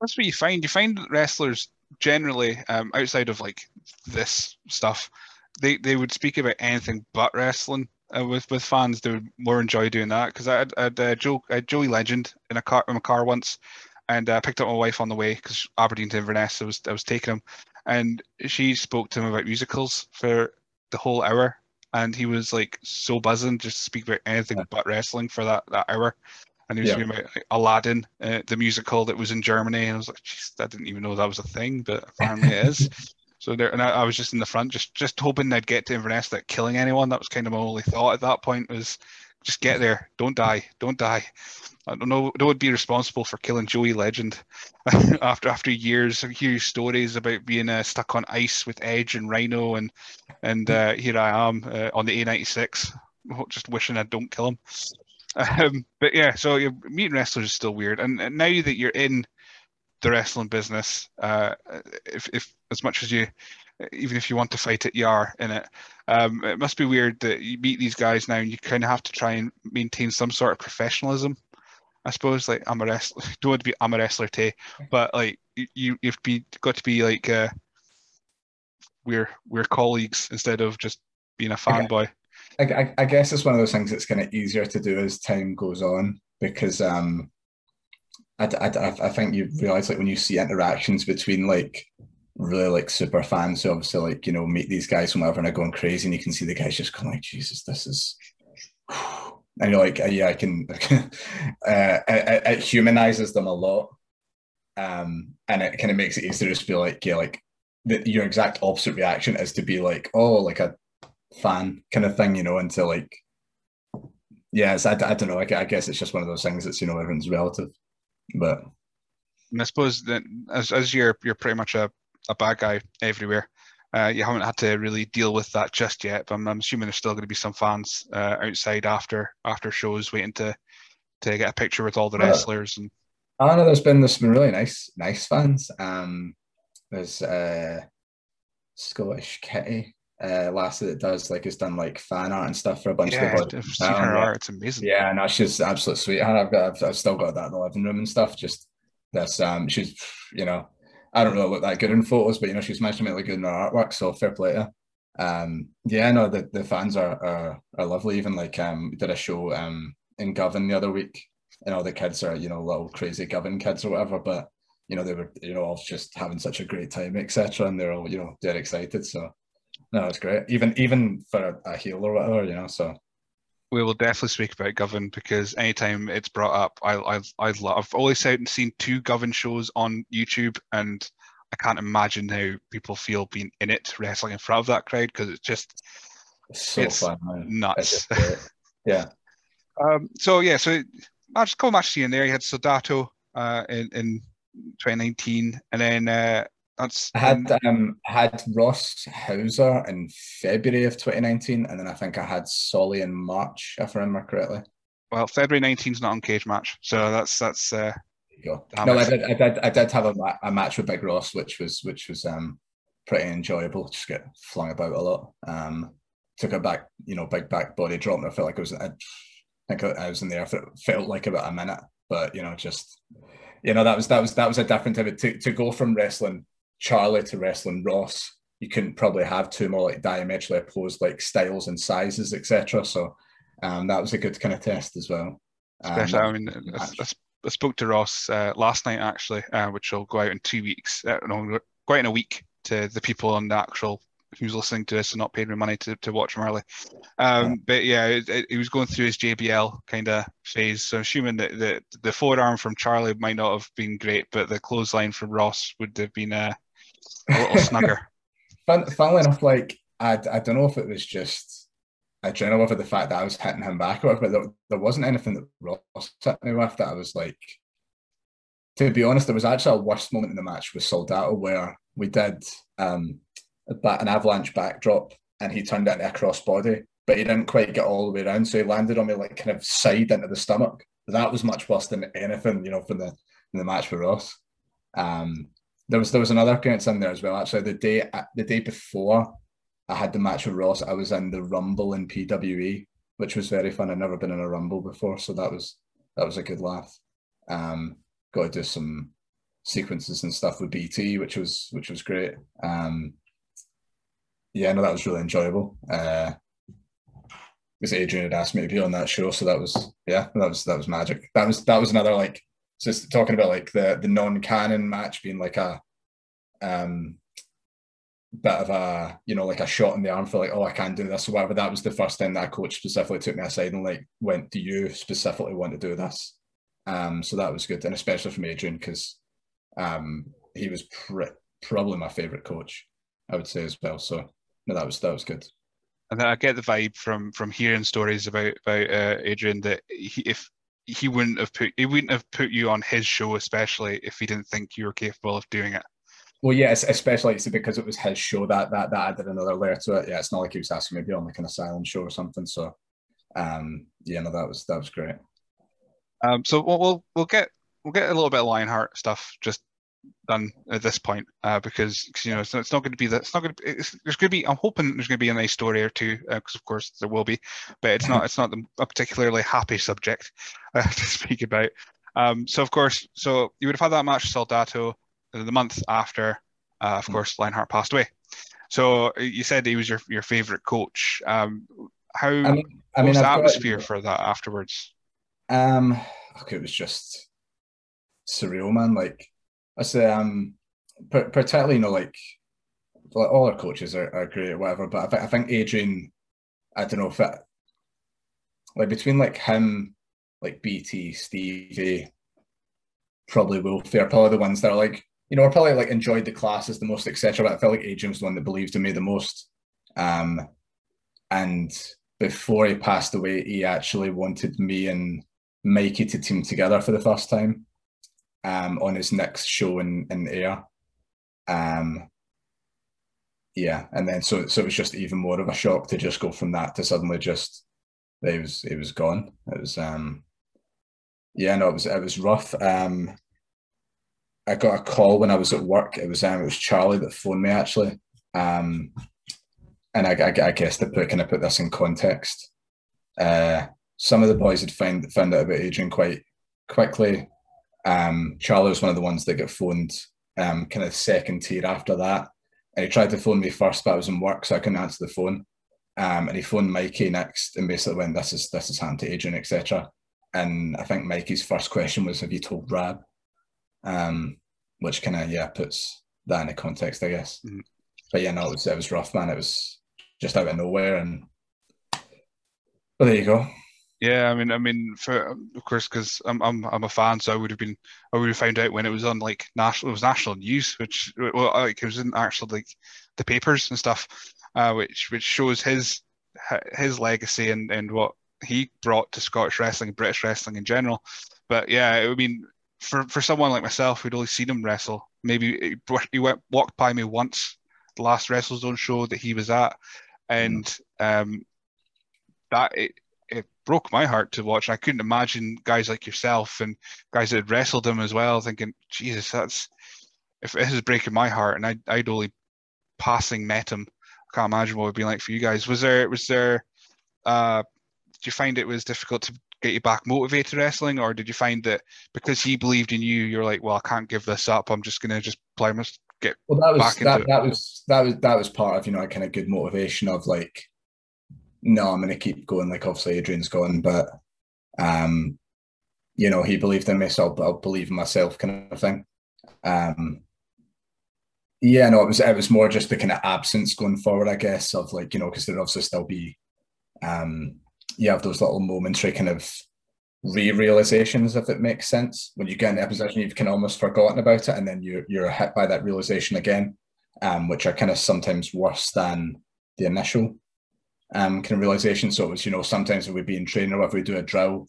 that's what you find. You find wrestlers generally um, outside of like this stuff, they they would speak about anything but wrestling. Uh, with with fans, they would more enjoy doing that because I had, I had uh, Joe, I had Joey Legend in a car in a car once, and I uh, picked up my wife on the way because Aberdeen to Inverness. I was I was taking him, and she spoke to him about musicals for the whole hour, and he was like so buzzing just to speak about anything yeah. but wrestling for that that hour and he was yeah. about Aladdin, uh, the musical that was in Germany, and I was like, I didn't even know that was a thing, but apparently it is. So there, and I, I, was just in the front, just just hoping they'd get to Inverness without killing anyone. That was kind of my only thought at that point was, just get there, don't die, don't die. I don't know, don't be responsible for killing Joey Legend after after years of hearing stories about being uh, stuck on ice with Edge and Rhyno, and and uh, here I am uh, on the A96, just wishing I don't kill him. Um, but yeah, so you're meeting wrestlers is still weird, and, and now that you're in the wrestling business, uh, if, if as much as you, even if you want to fight it, you are in it. Um, it must be weird that you meet these guys now, and you kind of have to try and maintain some sort of professionalism. I suppose like I'm a wrestler. Don't want to be I'm a wrestler, Tay, but like you you've be got to be like uh, we're we're colleagues instead of just being a fanboy. I, I, guess it's one of those things that's kind of easier to do as time goes on because um, I, I, I think you realize like when you see interactions between like really like super fans who obviously like you know meet these guys from whatever and are going crazy and you can see the guys just going like Jesus this is and you're like yeah I can, uh, it, it, humanizes them a lot um, and it kind of makes it easier to just be like yeah like the, your exact opposite reaction is to be like oh like a fan kind of thing, you know, into like, yes, I, I don't know. I, I guess it's just one of those things that's, you know, everyone's relative. But and I suppose that as, as you're, you're pretty much a, a bad guy everywhere. Uh, you haven't had to really deal with that just yet, but I'm, I'm assuming there's still going to be some fans uh, outside after after shows waiting to to get a picture with all the wrestlers. And I know there's been there's been really nice nice fans. Um, there's uh, Scottish Kitty uh, lassie that does like has done like fan art and stuff for a bunch yeah, of the I've seen her art. It's amazing. Yeah, and no, she's absolute sweetheart. I've got, I've, I've, still got that in the living room and stuff. Just this, um, she's, you know, I don't really look that good in photos, but you know, she's managed to make like good in her artwork. So fair play to um, yeah, no, the, the fans are, are are lovely. Even like um, we did a show um in Govan the other week, and all the kids are you know little crazy Govan kids or whatever, but you know they were you know all just having such a great time, etc. And they're all you know they're excited. So no, it's great. Even even for a, a heel or whatever, you know. So we will definitely speak about Govan because anytime it's brought up, I I I love. I've always seen two Govan shows on YouTube, and I can't imagine how people feel being in it, wrestling in front of that crowd because it's just so it's fun, man. nuts. It's just, yeah. um, so yeah, so match, couple matches in there. You had Soldato uh, in in 2019, and then uh, that's I had um had Ross Hauser in February of 2019, and then I think I had Solly in March, if I remember correctly. well, February 19 is not on Cagematch, so that's that's uh, There you go. No, I did, I did, I did have a, ma- a match with Big Ross, which was which was um pretty enjoyable. Just get flung about a lot. Um, took a back, you know, big back body drop, and I felt like I was, I think I was in there. for felt like about a minute, but you know, just you know, that was that was that was a different type of to to go from wrestling Charlie to wrestling Ross. You couldn't probably have two more like diametrically opposed like styles and sizes, etc. So, um, that was a good kind of test as well. Um, Especially, I mean, I. I, I spoke to Ross uh, last night actually, uh, which will go out in two weeks. Uh, no, go out in a week to the people on the actual who's listening to this and not paying me money to, to watch him early. Um, Yeah. But yeah, it, it- he was going through his JBL kind of phase. So I'm assuming that the the forearm from Charlie might not have been great, but the clothesline from Ross would have been uh, a little snugger. Fun, funnily enough, like I, I don't know if it was just adrenaline for the fact that I was hitting him back or but there, there wasn't anything that Ross hit me with that I was like. To be honest, there was actually a worst moment in the match with Soldato where we did um, an avalanche backdrop and he turned it into a crossbody, but he didn't quite get all the way around, so he landed on me like kind of side into the stomach. That was much worse than anything, you know, from the in the match with Ross. Um, there was there was another occurrence in there as well. Actually, the day the day before I had the match with Ross, I was in the Rumble in PWE, which was very fun. I'd never been in a Rumble before, so that was that was a good laugh. Um, got to do some sequences and stuff with BT, which was which was great. Um, yeah, no, that was really enjoyable. Uh, because Adrian had asked me to be on that show, so that was yeah, that was that was magic. That was that was another like just talking about like the the non-canon match being like a um bit of a you know like a shot in the arm for like oh I can't do this or whatever. That was the first time that a coach specifically took me aside and like went, do you specifically want to do this? Um, so that was good, and especially from Adrian because um he was pr- probably my favorite coach, I would say as well. So no, that was that was good. And I get the vibe from from hearing stories about about uh, Adrian that he, if he wouldn't have put he wouldn't have put you on his show, especially if he didn't think you were capable of doing it. Well, yeah, especially it's because it was his show that that that added another layer to it. Yeah, it's not like he was asking me to be on like an asylum show or something. So, um, yeah, no, that was that was great. Um, so we'll, we'll we'll get we'll get a little bit of Lionheart stuff just done at this point uh, because 'cause, you know it's not, it's not going to be that it's not going to be it's, there's going to be I'm hoping there's going to be a nice story or two because of course there will be but it's not it's not the, a particularly happy subject uh, to speak about um, so of course so you would have had that match with Soldato the month after uh, of Mm. course Lionheart passed away so uh, you said he was your your favorite coach um, how I mean, I mean, was the I've got- atmosphere for that afterwards Um, okay, it was just surreal, man. Like I say, um, particularly, you know, like, like all our coaches are, are great or whatever, but I, th- I think Adrian, I don't know if it, like between like him, like BT, Stevie, probably Wolfie are probably the ones that are like, you know, are probably like enjoyed the classes the most, etc. But I felt like Adrian was the one that believed in me the most. Um, and before he passed away, he actually wanted me and Mikey to team together for the first time um, on his next show in, in Ayr. Um, yeah, and then so so it was just even more of a shock to just go from that to suddenly just it was it was gone. It was um yeah, no, it was it was rough. Um I got a call when I was at work. It was um it was Charlie that phoned me actually. Um and I, I, I guess to put kind of put this in context, uh, some of the boys had found found out about Adrian quite quickly. Um, Charlie was one of the ones that got phoned um, kind of second tier after that. And he tried to phone me first, but I was in work, so I couldn't answer the phone. Um, and he phoned Mikey next and basically went, "This is this is hand to Adrian, etc." And I think Mikey's first question was, "Have you told Rab?" Um, which kind of yeah puts that in into context, I guess. Mm-hmm. But yeah, no, it was it was rough, man. It was just out of nowhere, and but there you go. Yeah, I mean, I mean, for of course, because I'm, I'm I'm a fan, so I would have been I would have found out when it was on like national it was national news, which well, like it was in actual like the papers and stuff, uh, which which shows his his legacy and and what he brought to Scottish wrestling, British wrestling in general. But yeah, I mean, for for someone like myself who'd only seen him wrestle, maybe he went walked by me once, the last WrestleZone show that he was at, and um, that it, it broke my heart to watch. I couldn't imagine guys like yourself and guys that had wrestled him as well, thinking, Jesus, that's if this is breaking my heart, and I, I'd only passing met him. I can't imagine what it would be like for you guys. Was there was there uh did you find it was difficult to get you back motivated wrestling, or did you find that because he believed in you, you're like, well, I can't give this up. I'm just gonna just play my get well. That was that, that was that was that was part of you know a kind of good motivation of like no, I'm going to keep going. Like obviously Adrian's gone, but um, you know, he believed in me, so I'll, I'll believe in myself, kind of thing. Um, yeah, no, it was it was more just the kind of absence going forward, I guess, of like you know, because there'd obviously still be, um, you have those little momentary kind of re-realizations, if it makes sense. When you get in that position, you've kind of almost forgotten about it, and then you're you're hit by that realization again, um, which are kind of sometimes worse than the initial um, kind of realization. So it was, you know, sometimes we'd be in training or if we do a drill,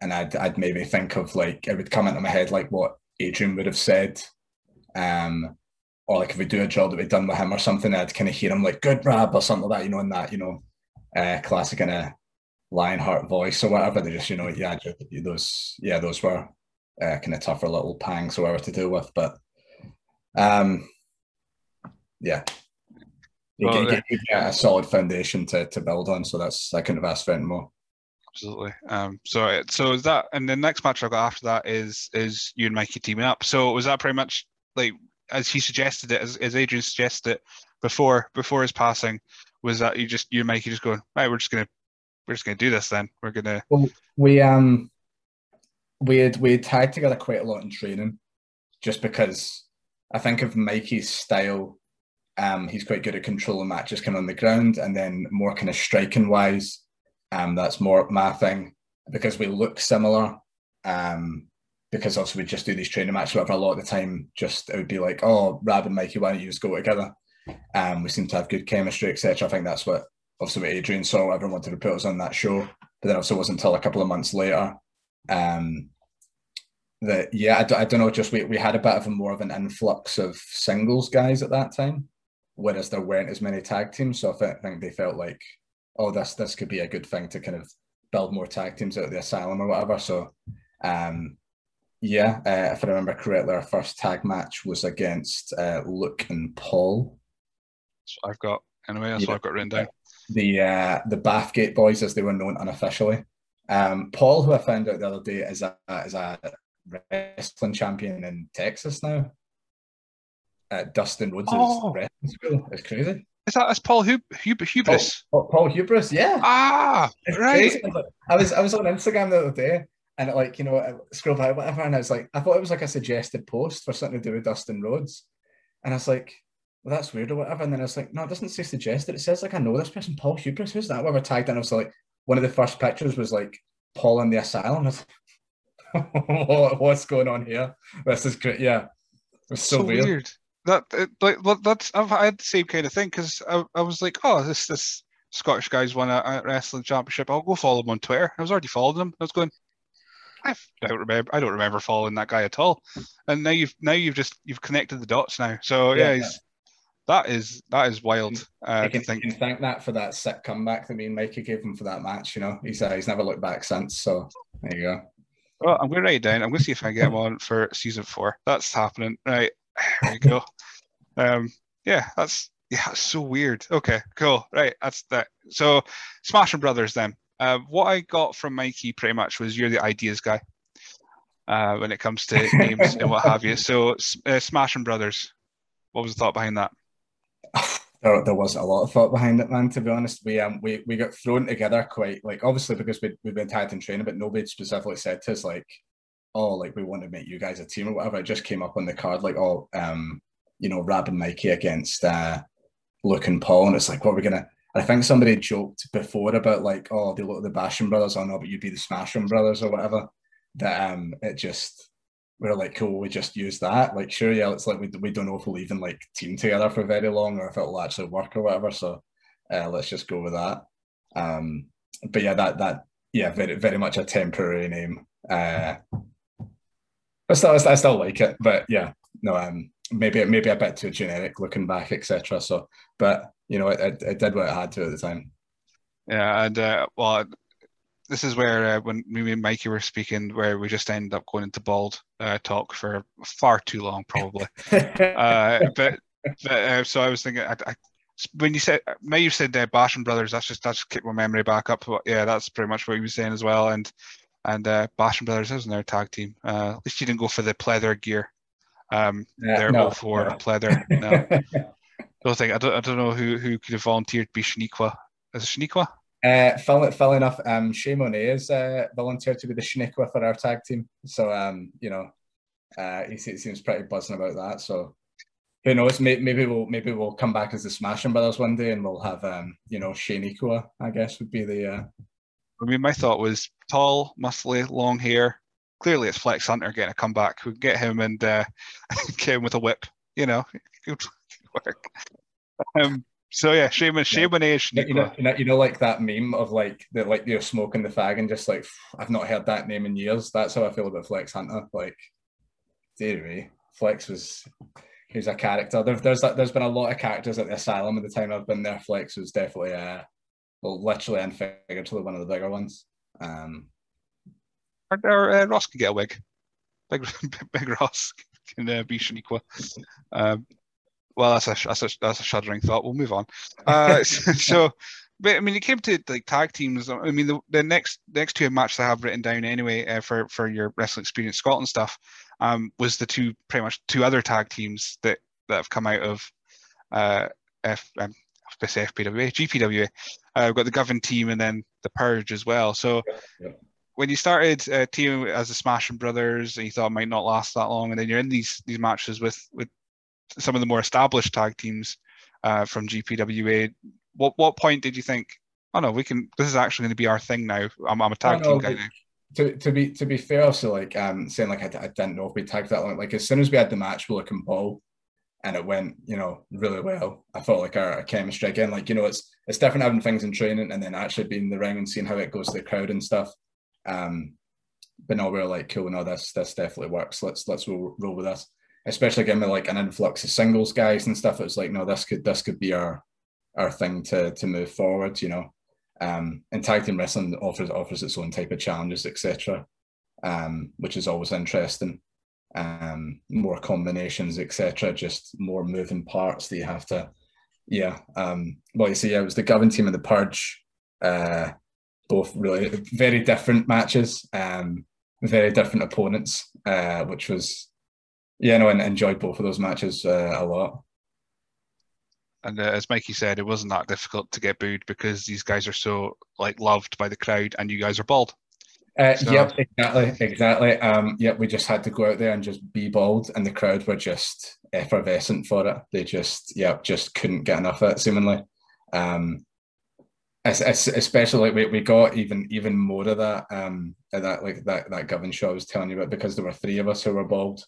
and I'd I'd maybe think of like it would come into my head like what Adrian would have said, um, or like if we do a drill that we'd done with him or something, I'd kind of hear him like "good rab" or something like that, you know, in that you know, uh, classic kind of Lionheart voice or whatever. They just, you know, yeah, those, yeah, those were uh, kind of tougher little pangs or whatever to deal with, but um, yeah, you well, get, get, get, a solid foundation to, to build on. So that's I couldn't have asked for any more. Absolutely. Um, so so is that and the next match I got after that is is you and Mikey teaming up. So was that pretty much like as he suggested it, as, as Adrian suggested it before before his passing, was that you just you and Mikey just going, right, we're just gonna we're just gonna do this then. We're gonna well, we um we had we had tied together quite a lot in training just because I think of Mikey's style um, he's quite good at controlling matches kind of on the ground, and then more kind of striking wise, um, that's more my thing because we look similar. Um, because also we just do these training matches, whatever. A lot of the time, just it would be like, oh, Rab and Mikey, why don't you just go together? Um, we seem to have good chemistry, etc. I think that's what obviously what Adrian saw. Everyone wanted to put us on that show, but then also wasn't until a couple of months later um, that yeah, I d- I don't know. Just we we had a bit of a more of an influx of singles guys at that time whereas there weren't as many tag teams. So I think they felt like, oh, this this could be a good thing to kind of build more tag teams out of the asylum or whatever. So, um, yeah, uh, if I remember correctly, our first tag match was against uh, Luke and Paul. So I've got anyway. That's yeah. what I've got written down. The uh, the Bathgate Boys, as they were known unofficially. Um, Paul, who I found out the other day, is a is a wrestling champion in Texas now at Dustin Rhodes' oh. wrestling school. It's crazy. Is that as Paul Hub- Hub- Hubris? Paul, Paul, Hubris, yeah. Ah, it's right. I was I was on Instagram the other day, and it, like you know, I scroll by whatever, and I was like, I thought it was like a suggested post for something to do with Dustin Rhodes, and I was like, well, that's weird or whatever. And then I was like, no, it doesn't say suggested. It says like I know this person, Paul Hubris. Who's that? Whatever tagged, and I was like, one of the first pictures was like Paul in the asylum. What's going on here? This is great. Yeah, it's so, so weird. weird that like that's I've had the same kind of thing because I, I was like, oh, this this Scottish guy's won a, a, wrestling championship. I'll go follow him on Twitter. I was already following him. I was going, I don't remember. I don't remember following that guy at all. And now you've now you've just you've connected the dots now. So yeah, yeah he's, that is that is wild. Uh, can, think. can thank that for that sick comeback that me and Mikey gave him for that match. You know, he's uh, he's never looked back since. So there you go. Well, I'm going to write it down. I'm going to see if I can get him on for season four. That's happening. Right. There you go. um, yeah, that's yeah, so weird. Okay, cool. Right, that's that. So, Smashing Brothers. Then, uh, what I got from Mikey pretty much was you're the ideas guy uh, when it comes to names and what have you. So, uh, Smashing Brothers. What was the thought behind that? there, there wasn't a lot of thought behind it, man. To be honest, we um we, we got thrown together quite like obviously because we we've been tagged in training, but nobody specifically said to us like, oh, like we want to make you guys a team or whatever. It just came up on the card like, oh, um, you know, Rab and Mikey against uh, Luke and Paul, and it's like, what are we gonna? I think somebody joked before about like, oh, they look the Basham brothers, oh no, but you'd be the Smashing brothers or whatever. That um, it just we are like, cool, we just use that. Like, sure, yeah, it's like we, we don't know if we'll even like team together for very long or if it'll actually work or whatever. So uh, let's just go with that. Um, but yeah, that that yeah, very very much a temporary name. Uh, I still I still like it, but yeah, no, um, maybe maybe a bit too generic looking back, etc. So, but you know, it, it, it, did what it had to at the time. Yeah, and uh, well, this is where uh, when me and Mikey were speaking, where we just ended up going into bald uh, talk for far too long, probably. uh, but but uh, so I was thinking, I, I, when you said May, you said uh, Basham Brothers, that's just that's kicked my memory back up. But yeah, that's pretty much what he was saying as well. And and uh, Basham Brothers isn't their tag team. Uh, at least you didn't go for the pleather gear. Um, they're no, all for no. pleather. No. don't think I don't I don't know who who could have volunteered to be Shaniqua. Is it Shaniqua? Uh, funnily, funnily enough, um, Shay Monet is uh, volunteered to be the Shaniqua for our tag team. So, um, you know, uh, he, he, seems pretty buzzing about that. So, who knows? Maybe, maybe we'll maybe we'll come back as the Smashing Brothers one day, and we'll have um, you know, Shaniqua. I guess would be the. Uh... I mean, my thought was tall, muscly, long hair. Clearly, it's Flex Hunter getting a comeback. We can get him and uh, get him with a whip. You know, work. Um, so yeah, Shaman, Shaman yeah. You know, you know, you know, like that meme of like the like you're smoking the fag and just like I've not heard that name in years. That's how I feel about Flex Hunter. Like, anyway, Flex was he's a character. There, there's there's been a lot of characters at the asylum at the time I've been there. Flex was definitely uh, well, literally and figuratively one of the bigger ones. Um, or, or uh, Ross can get a wig. Big Big Ross can uh, be Shaniqua. Um, well, that's a that's a that's a shuddering thought. We'll move on. Uh, so, but I mean, it came to like tag teams. I mean, the, the next next two matches I have written down anyway uh, for for your wrestling experience Scotland stuff um, was the two pretty much two other tag teams that that have come out of uh, F um, FPWA GPWA. Uh, we've got the Govan team and then the Purge as well. So. Yeah, when you started uh, teaming as the Smashing Brothers, and you thought it might not last that long, and then you're in these these matches with with some of the more established tag teams uh, from GPWA. What what point did you think? Oh no, we can. This is actually going to be our thing now. I'm, I'm a tag team guy now. To, to be to be fair, so like um saying like I, I didn't know if we tagged that long. Like as soon as we had the match with and Paul, and it went you know really well. I felt like our, our, chemistry again. Like you know it's it's different having things in training and then actually being in the ring and seeing how it goes to the crowd and stuff. Um, but no, we are like cool. No, this this definitely works. Let's let's roll, roll with this especially again with like an influx of singles guys and stuff. It was like, no, this could this could be our our thing to to move forward, you know. Um, and tag team wrestling offers offers its own type of challenges, etc. Um, which is always interesting. Um, more combinations, etc. Just more moving parts that you have to, yeah. Um, well, you see, yeah, it was the Govan team and the Purge, uh, both really very different matches, um, very different opponents, uh, which was yeah, no, and enjoyed both of those matches uh, a lot. And uh, as Mikey said, it wasn't that difficult to get booed because these guys are so like loved by the crowd, and you guys are bald. Uh, so... Yep, exactly, exactly. Um, yep, we just had to go out there and just be bald, and the crowd were just effervescent for it. They just, yep, just couldn't get enough of it. Seemingly, um, especially we, we got even even more of that um that like that that Govan show I was telling you about because there were three of us who were bald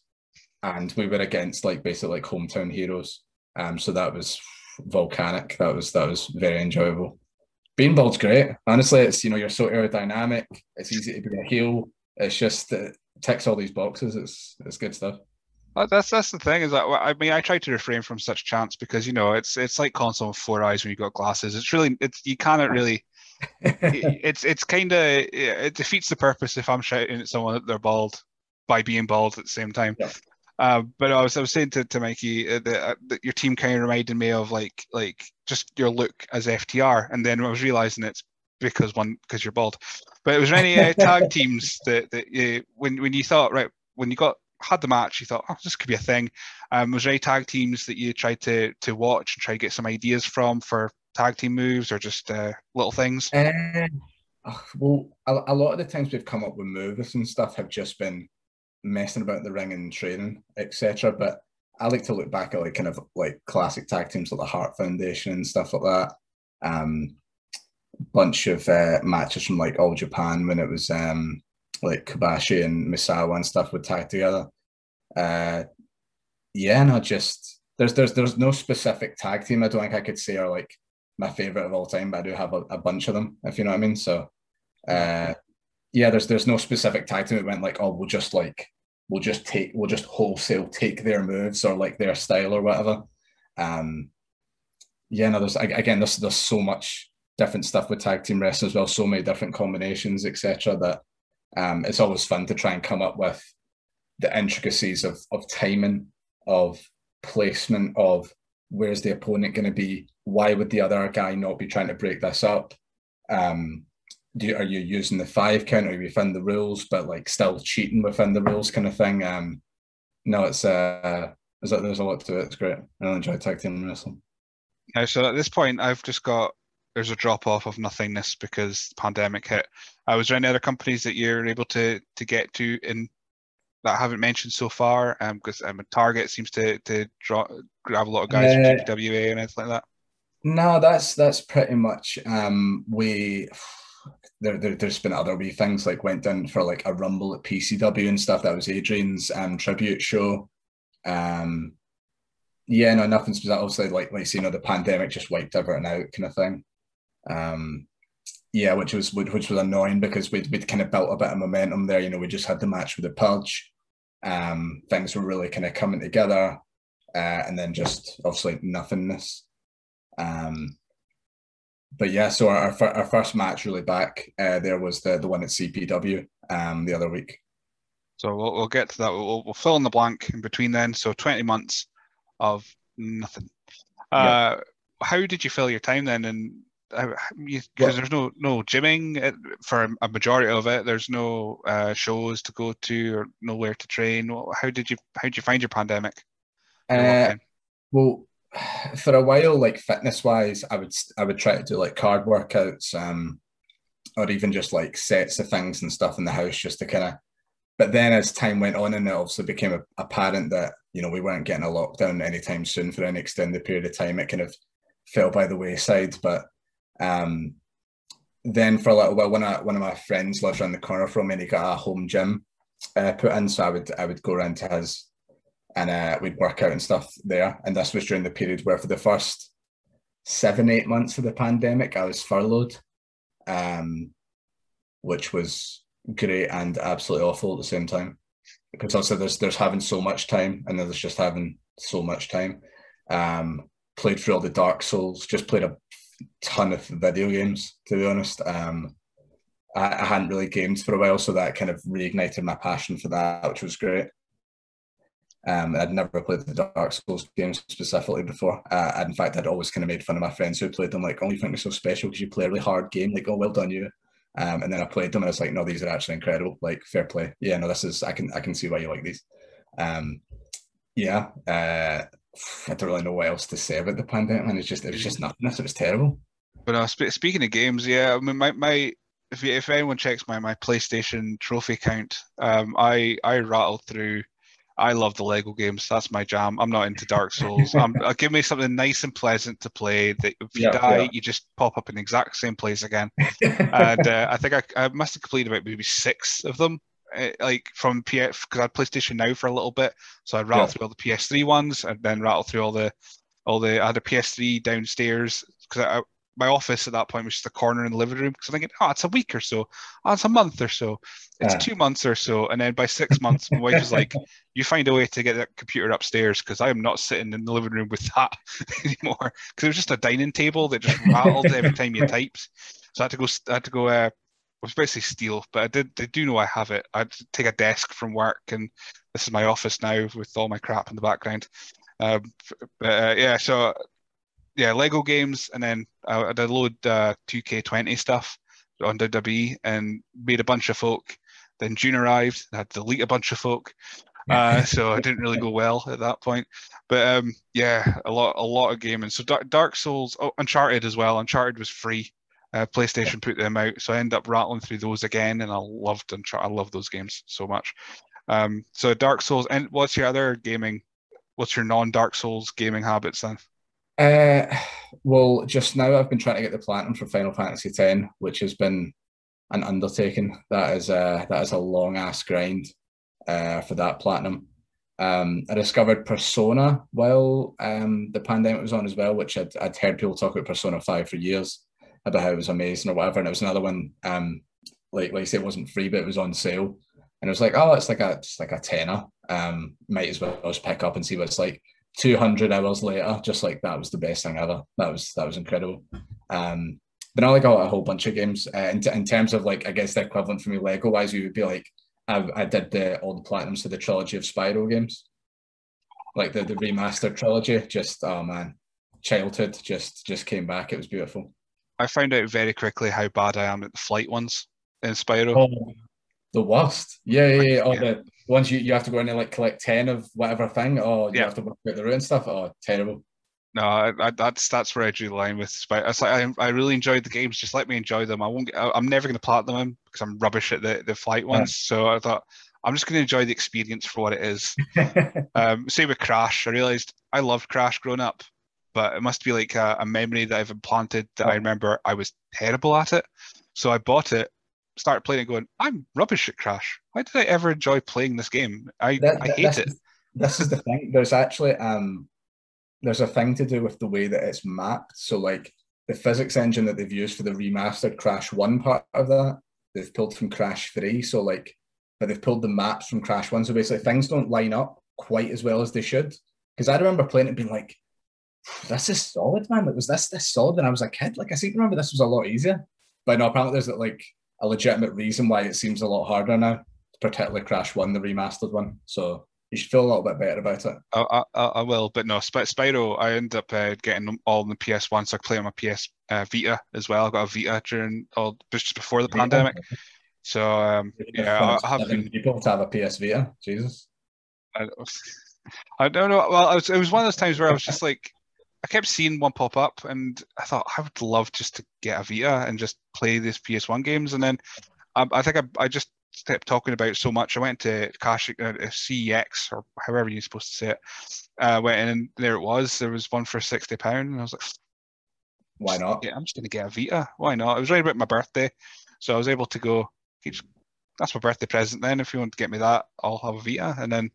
and we were against like basically like hometown heroes. Um, so that was volcanic. That was that was very enjoyable. Being bald's great. Honestly, it's you know you're so aerodynamic. It's easy to be a heel. It's just it ticks all these boxes. It's it's good stuff. Uh, that's that's the thing is that I mean I try to refrain from such chants because you know it's it's like console with four eyes when you've got glasses. It's really it's you cannot really. it's it's kind of it defeats the purpose if I'm shouting at someone that they're bald by being bald at the same time. Yeah. Uh, but I was I was saying to, to Mikey uh, that, uh, that your team kind of reminded me of like like just your look as FTR, and then I was realizing it's because one because you're bald. But it was any uh, tag teams that that when when you thought right when you got had the match, you thought, oh, this could be a thing. Um, was there any tag teams that you tried to to watch and try to get some ideas from for tag team moves or just uh, little things? Well, a, a, lot of the times we've come up with moves and stuff have just been messing about the ring and training, etc. But I like to look back at like kind of like classic tag teams like the Heart Foundation and stuff like that. Um, bunch of uh, matches from like All Japan when it was um, like Kobashi and Misawa and stuff would tag together. Uh, yeah, no, just there's there's there's no specific tag team I don't think I could say are like my favorite of all time, but I do have a, a bunch of them, if you know what I mean. So, uh, yeah, there's there's no specific tag team that went like, oh, we'll just like we'll just take we'll just wholesale take their moves or like their style or whatever. Um, yeah, no, there's again, there's there's so much different stuff with tag team wrestling as well, so many different combinations, etc. That um, it's always fun to try and come up with the intricacies of of timing, of placement, of where's the opponent going to be, why would the other guy not be trying to break this up? Um, do you, are you using the five count or within the rules, but like still cheating within the rules kind of thing? Um, no, it's uh, there's a, there's a lot to it. It's great. I enjoy tag team wrestling. Yeah, so at this point, I've just got there's a drop off of nothingness because the pandemic hit. Uh, was there any other companies that you're able to to get to in that I haven't mentioned so far? Um, because um, Target seems to to draw grab a lot of guys uh, from GPWA and anything like that. No, that's that's pretty much um, we. There, there, has been other wee things like went down for like a rumble at PCW and stuff. That was Adrian's um, tribute show. Um, yeah, no, nothing specific. Obviously, like like you know, the pandemic just wiped everything out, kind of thing. Um, yeah, which was which was annoying because we'd we'd kind of built a bit of momentum there. You know, we just had the match with the Purge. Um, things were really kind of coming together, uh, and then just obviously nothingness. Um, but yeah, so our, our, our first match really back uh, there was the the one at CPW um, the other week. So we'll, we'll get to that. We'll, we'll fill in the blank in between then. So 20 months of nothing. Uh. How did you fill your time then? And because well, there's no no gymming for a majority of it. There's no uh, shows to go to or nowhere to train. How did you how did you find your pandemic? Uh, well, for a while, like fitness wise, I would I would try to do like card workouts, um, or even just like sets of things and stuff in the house just to kind of. But then as time went on, and it obviously became apparent that you know we weren't getting a lockdown anytime soon for any extended period of time. It kind of fell by the wayside, but um, then for a little while, when I, one of my friends lives around the corner from me, and he got a home gym uh, put in, so I would I would go around to his, and uh, we'd work out and stuff there. And this was during the period where, for the first seven eight months of the pandemic, I was furloughed, um, which was great and absolutely awful at the same time. Because also there's there's having so much time, and there's just having so much time. Um, played through all the Dark Souls, just played a ton of video games, to be honest. Um, I, I, hadn't really gamed for a while, so that kind of reignited my passion for that, which was great. Um, I'd never played the Dark Souls games specifically before. Uh, in fact, I'd always kind of made fun of my friends who played them, like, "Oh, you think they're so special because you play a really hard game?" Like, "Oh, well done, you." Um, and then I played them, and I was like, "No, these are actually incredible. Like, fair play. Yeah, no, this is. I can I can see why you like these." Um, yeah, uh, I don't really know what else to say about the pandemic. And it's just it was just nothing. It was terrible. But uh, sp- speaking of games, yeah, I mean, my, my if if anyone checks my my PlayStation trophy count, um, I I rattled through. I love the Lego games. That's my jam. I'm not into Dark Souls. um, uh, give me something nice and pleasant to play. That if you yeah, die, yeah. you just pop up in the exact same place again. and uh, I think I, I must have completed about maybe six of them uh, like from PS because I had PlayStation Now for a little bit, so I'd rattle yeah. through all the PS3 ones and then rattle through all the all the I had a PS3 downstairs because my office at that point was just a corner in the living room because I'm thinking, oh, it's a week or so, oh, it's a month or so, it's yeah. two months or so, and then by six months, my wife was like, "You find a way to get that computer upstairs because I am not sitting in the living room with that anymore because it was just a dining table that just rattled every time you typed." So I had to go, I had to go uh, was basically steal, but I did they do know I have it. I take a desk from work, and this is my office now with all my crap in the background. Um, but uh, yeah, so yeah, Lego games, and then I, I did load uh, 2K20 stuff on WWE and made a bunch of folk. Then June arrived, I had to delete a bunch of folk. uh, so it didn't really go well at that point. But um, yeah, a lot, a lot of gaming. So Dark Souls, oh, Uncharted as well. Uncharted was free. Uh, PlayStation put them out, so I end up rattling through those again, and I loved Uncharted. I love those games so much. Um, so Dark Souls, and what's your other gaming? What's your non-Dark Souls gaming habits then? Uh, well, just now I've been trying to get the platinum for Final Fantasy X, which has been an undertaking. That is a that is a long ass grind uh, for that platinum. Um, I discovered Persona while um, the pandemic was on as well, which I'd, I'd heard people talk about Persona Five for years about how it was amazing or whatever. And it was another one, um, like like say, it wasn't free, but it was on sale, and it was like, oh, it's like a it's like a tenner. Um, might as well just pick up and see what it's like. 200 hours later, just like that was the best thing ever. That was that was incredible. Um, but now like got a whole bunch of games. Uh, in, t- in terms of like, I guess the equivalent for me Lego wise, you would be like, I, I did the all the platinums to the trilogy of Spyro games, like the the remastered trilogy. Just oh man, childhood just just came back. It was beautiful. I found out very quickly how bad I am at the flight ones in Spyro. Oh, the worst. Yeah, yeah, yeah. Oh, yeah. the ones you, you have to go in and like collect ten of whatever thing. or you yeah. have to work out the route and stuff. Oh, terrible. No, I, I, that's that's where I drew the line with Spyro. It's like I, I really enjoyed the games. Just let me enjoy them. I won't. Get, I'm never going to platinum them because I'm rubbish at the, the flight ones. Yeah. So I thought I'm just going to enjoy the experience for what it is. um, same with Crash. I realized I loved Crash growing up, but it must be like a, a memory that I've implanted that oh. I remember I was terrible at it. So I bought it, started playing it, going, I'm rubbish at Crash. Why did I ever enjoy playing this game? I, that, I hate it. this is the thing. There's actually um there's a thing to do with the way that it's mapped. So like the physics engine that they've used for the remastered Crash One part of that, they've pulled from Crash Three. So like, but they've pulled the maps from Crash One. So basically, things don't line up quite as well as they should. Because I remember playing it being like, "This is solid, man. Like, was this this solid when I was a kid? Like, I seem to remember this was a lot easier." But no, apparently there's that like a legitimate reason why it seems a lot harder now, particularly Crash One, the remastered one. So you should feel a little bit better about it. I, I, I will, but no, Sp- Spyro, I end up uh, getting them all on the PS1, so I play on my PS uh, Vita as well. I got a Vita during all just before the pandemic. So um, yeah, I have been people to have a PS Vita. Jesus. I, I don't know. Well, was, it was one of those times where I was just like, I kept seeing one pop up, and I thought I would love just to get a Vita and just play these PS1 games, and then I, I think I, I just kept talking about so much. I went to Cash uh, CEX or however you're supposed to say it. Uh, went in and there it was. There was one for sixty pound, and I was like, "Why not? I'm just gonna get a Vita. Why not?" It was right about my birthday, so I was able to go. That's my birthday present. Then, if you want to get me that, I'll have a Vita. And then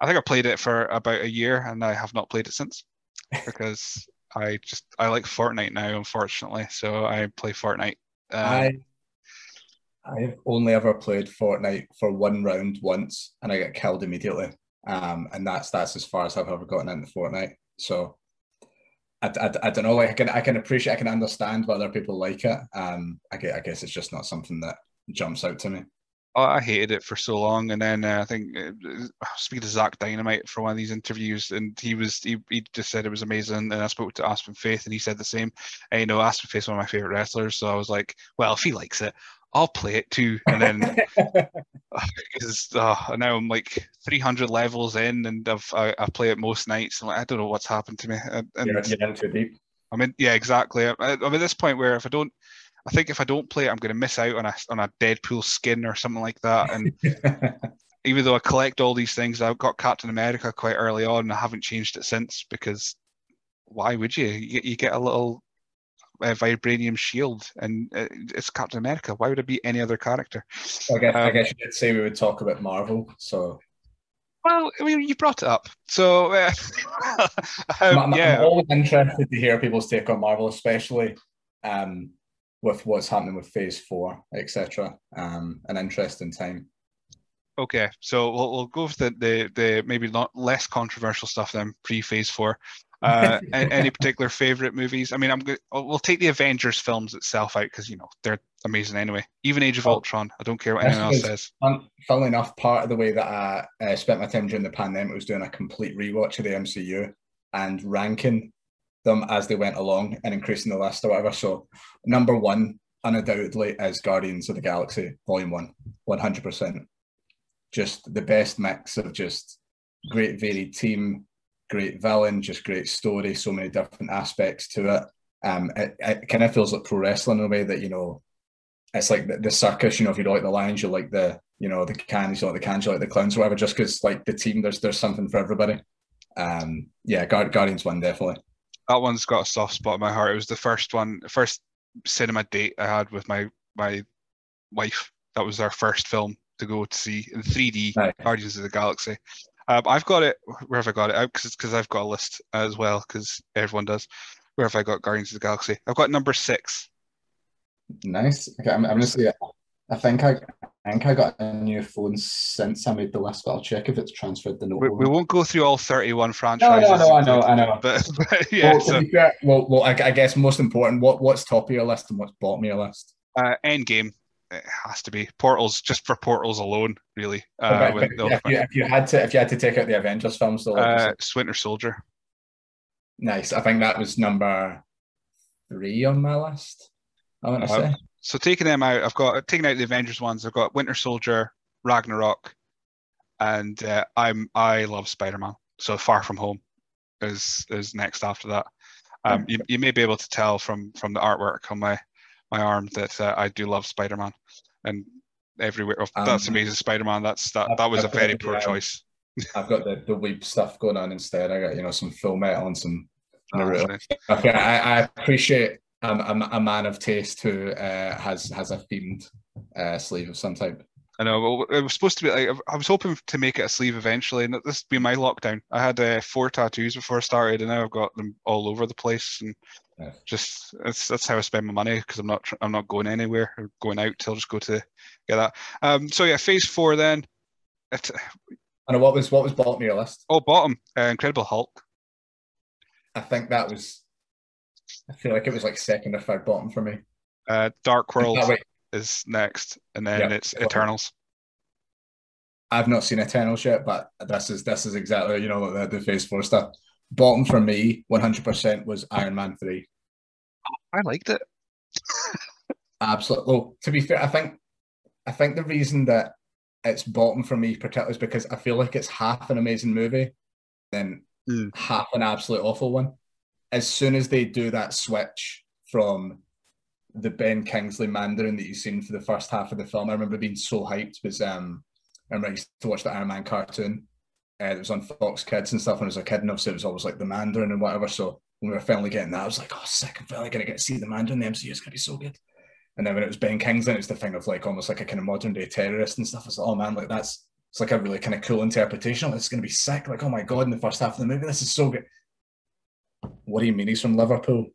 I think I played it for about a year, and I have not played it since because I just I like Fortnite now, unfortunately. So I play Fortnite. Um, I I've only ever played Fortnite for one round once, and I got killed immediately. Um, and that's that's as far as I've ever gotten into Fortnite. So I, I, I don't know. Like I can I can appreciate, I can understand why other people like it. Um, I guess, I guess it's just not something that jumps out to me. Oh, I hated it for so long, and then uh, I think uh, speaking to Zach Dynamite for one of these interviews, and he was he, he just said it was amazing, and I spoke to Aspen Faith, and he said the same. And you know, Aspen Faith is one of my favorite wrestlers, so I was like, well, if he likes it, I'll play it too. And then because uh, now I'm like 300 levels in, and I've I, I play it most nights. And like, I don't know what's happened to me. And, you're, you're too deep. I mean, yeah, exactly. I, I'm at this point where if I don't, I think if I don't play it, I'm going to miss out on a on a Deadpool skin or something like that. And even though I collect all these things, I got Captain America quite early on, and I haven't changed it since because why would you? You, you get a little uh, vibranium shield, and uh, it's Captain America. Why would it be any other character? I guess, um, I guess you could say we would talk about Marvel. So, well, I mean, you brought it up, so uh, um, I'm, yeah. I'm always interested to hear people's take on Marvel, especially um, with what's happening with Phase Four, etc. Um, an interesting time. Okay, so we'll, we'll go with the, the the maybe not less controversial stuff then pre Phase Four. Uh, any particular favorite movies? I mean, I'm good. We'll take the Avengers films itself out because you know they're amazing anyway. Even Age of Ultron. I don't care what anyone else says. Um, funnily enough, part of the way that I uh, spent my time during the pandemic was doing a complete rewatch of the MCU and ranking them as they went along and increasing the list or whatever. So, number one, undoubtedly, is Guardians of the Galaxy Volume One, one hundred percent. just the best mix of just great varied team, great villain, just great story, so many different aspects to it. Um, it, it kind of feels like pro wrestling in a way that you know, it's like the, the circus. You know, if you like the lions, you like the you know the cans, you like the cans, like the clowns, or whatever. Just because like the team, there's there's something for everybody. Um, yeah, Guardians one definitely. That one's got a soft spot in my heart. It was the first one, first cinema date I had with my my wife. That was our first film to go to see in 3D, right. Guardians of the Galaxy. Um, I've got it. Where have I got it? Because because I've got a list as well. Because everyone does. Where have I got Guardians of the Galaxy? I've got number six. Nice. Okay, I'm, I'm gonna say. I think I, I think I got a new phone since I made the list, but I'll check if it's transferred the note. We, we won't go through all 31 franchises. No, no, no, I know, I know. But, but yeah, well, so, fair, well, well I, I, guess most important, what what's top of your list and what's bottom of your list? Uh, Endgame it has to be portals just for portals alone really uh, okay, if, you, if, you, had to if you had to take out the avengers films though uh, winter soldier nice i think that was number three on my list i want to uh, say so taking them out i've got taking out the avengers ones i've got winter soldier ragnarok and uh, i'm i love spider-man so far from home is is next after that um, you, you may be able to tell from from the artwork on my my arm that uh, I do love Spider Man, and everywhere. Oh, um, that's amazing Spider Man. That's that. I've, that was I've a very poor choice. I've got the the weep stuff going on instead. I got you know some Full Metal and some. Oh, okay, I, I appreciate um, a, a man of taste who uh, has has a themed uh, sleeve of some type. I know. Well, it was supposed to be like I was hoping to make it a sleeve eventually, and this would be my lockdown. I had uh, four tattoos before I started, and now I've got them all over the place. And yeah. just that's that's how I spend my money because I'm not I'm not going anywhere or going out. I'll just go to get that. Um. So yeah, phase four then. It, and what was what was bottom of your list? Oh, bottom, uh, Incredible Hulk. I think that was. I feel like it was like second or third bottom for me. Uh, Dark World is next, and then it's Eternals. I've not seen Eternals yet, but this is this is exactly you know the, the Phase Four stuff. Bottom for me, one hundred percent was Iron Man three. I liked it. Absolutely. Well, to be fair, I think I think the reason that it's bottom for me particularly is because I feel like it's half an amazing movie, then mm. half an absolute awful one. As soon as they do that switch from the Ben Kingsley Mandarin that you've seen for the first half of the film. I remember being so hyped because um, I remember I used to watch the Iron Man cartoon. Uh, it was on Fox Kids and stuff when I was a kid, and obviously it was always like the Mandarin and whatever. So when we were finally getting that, I was like, oh, sick! I'm finally gonna get to see the Mandarin. The MCU is gonna be so good. And then when it was Ben Kingsley, it's the thing of like almost like a kind of modern day terrorist and stuff. I was like, oh man, like that's it's like a really kind of cool interpretation. It's gonna be sick. Like, oh my god, in the first half of the movie, this is so good. What do you mean he's from Liverpool?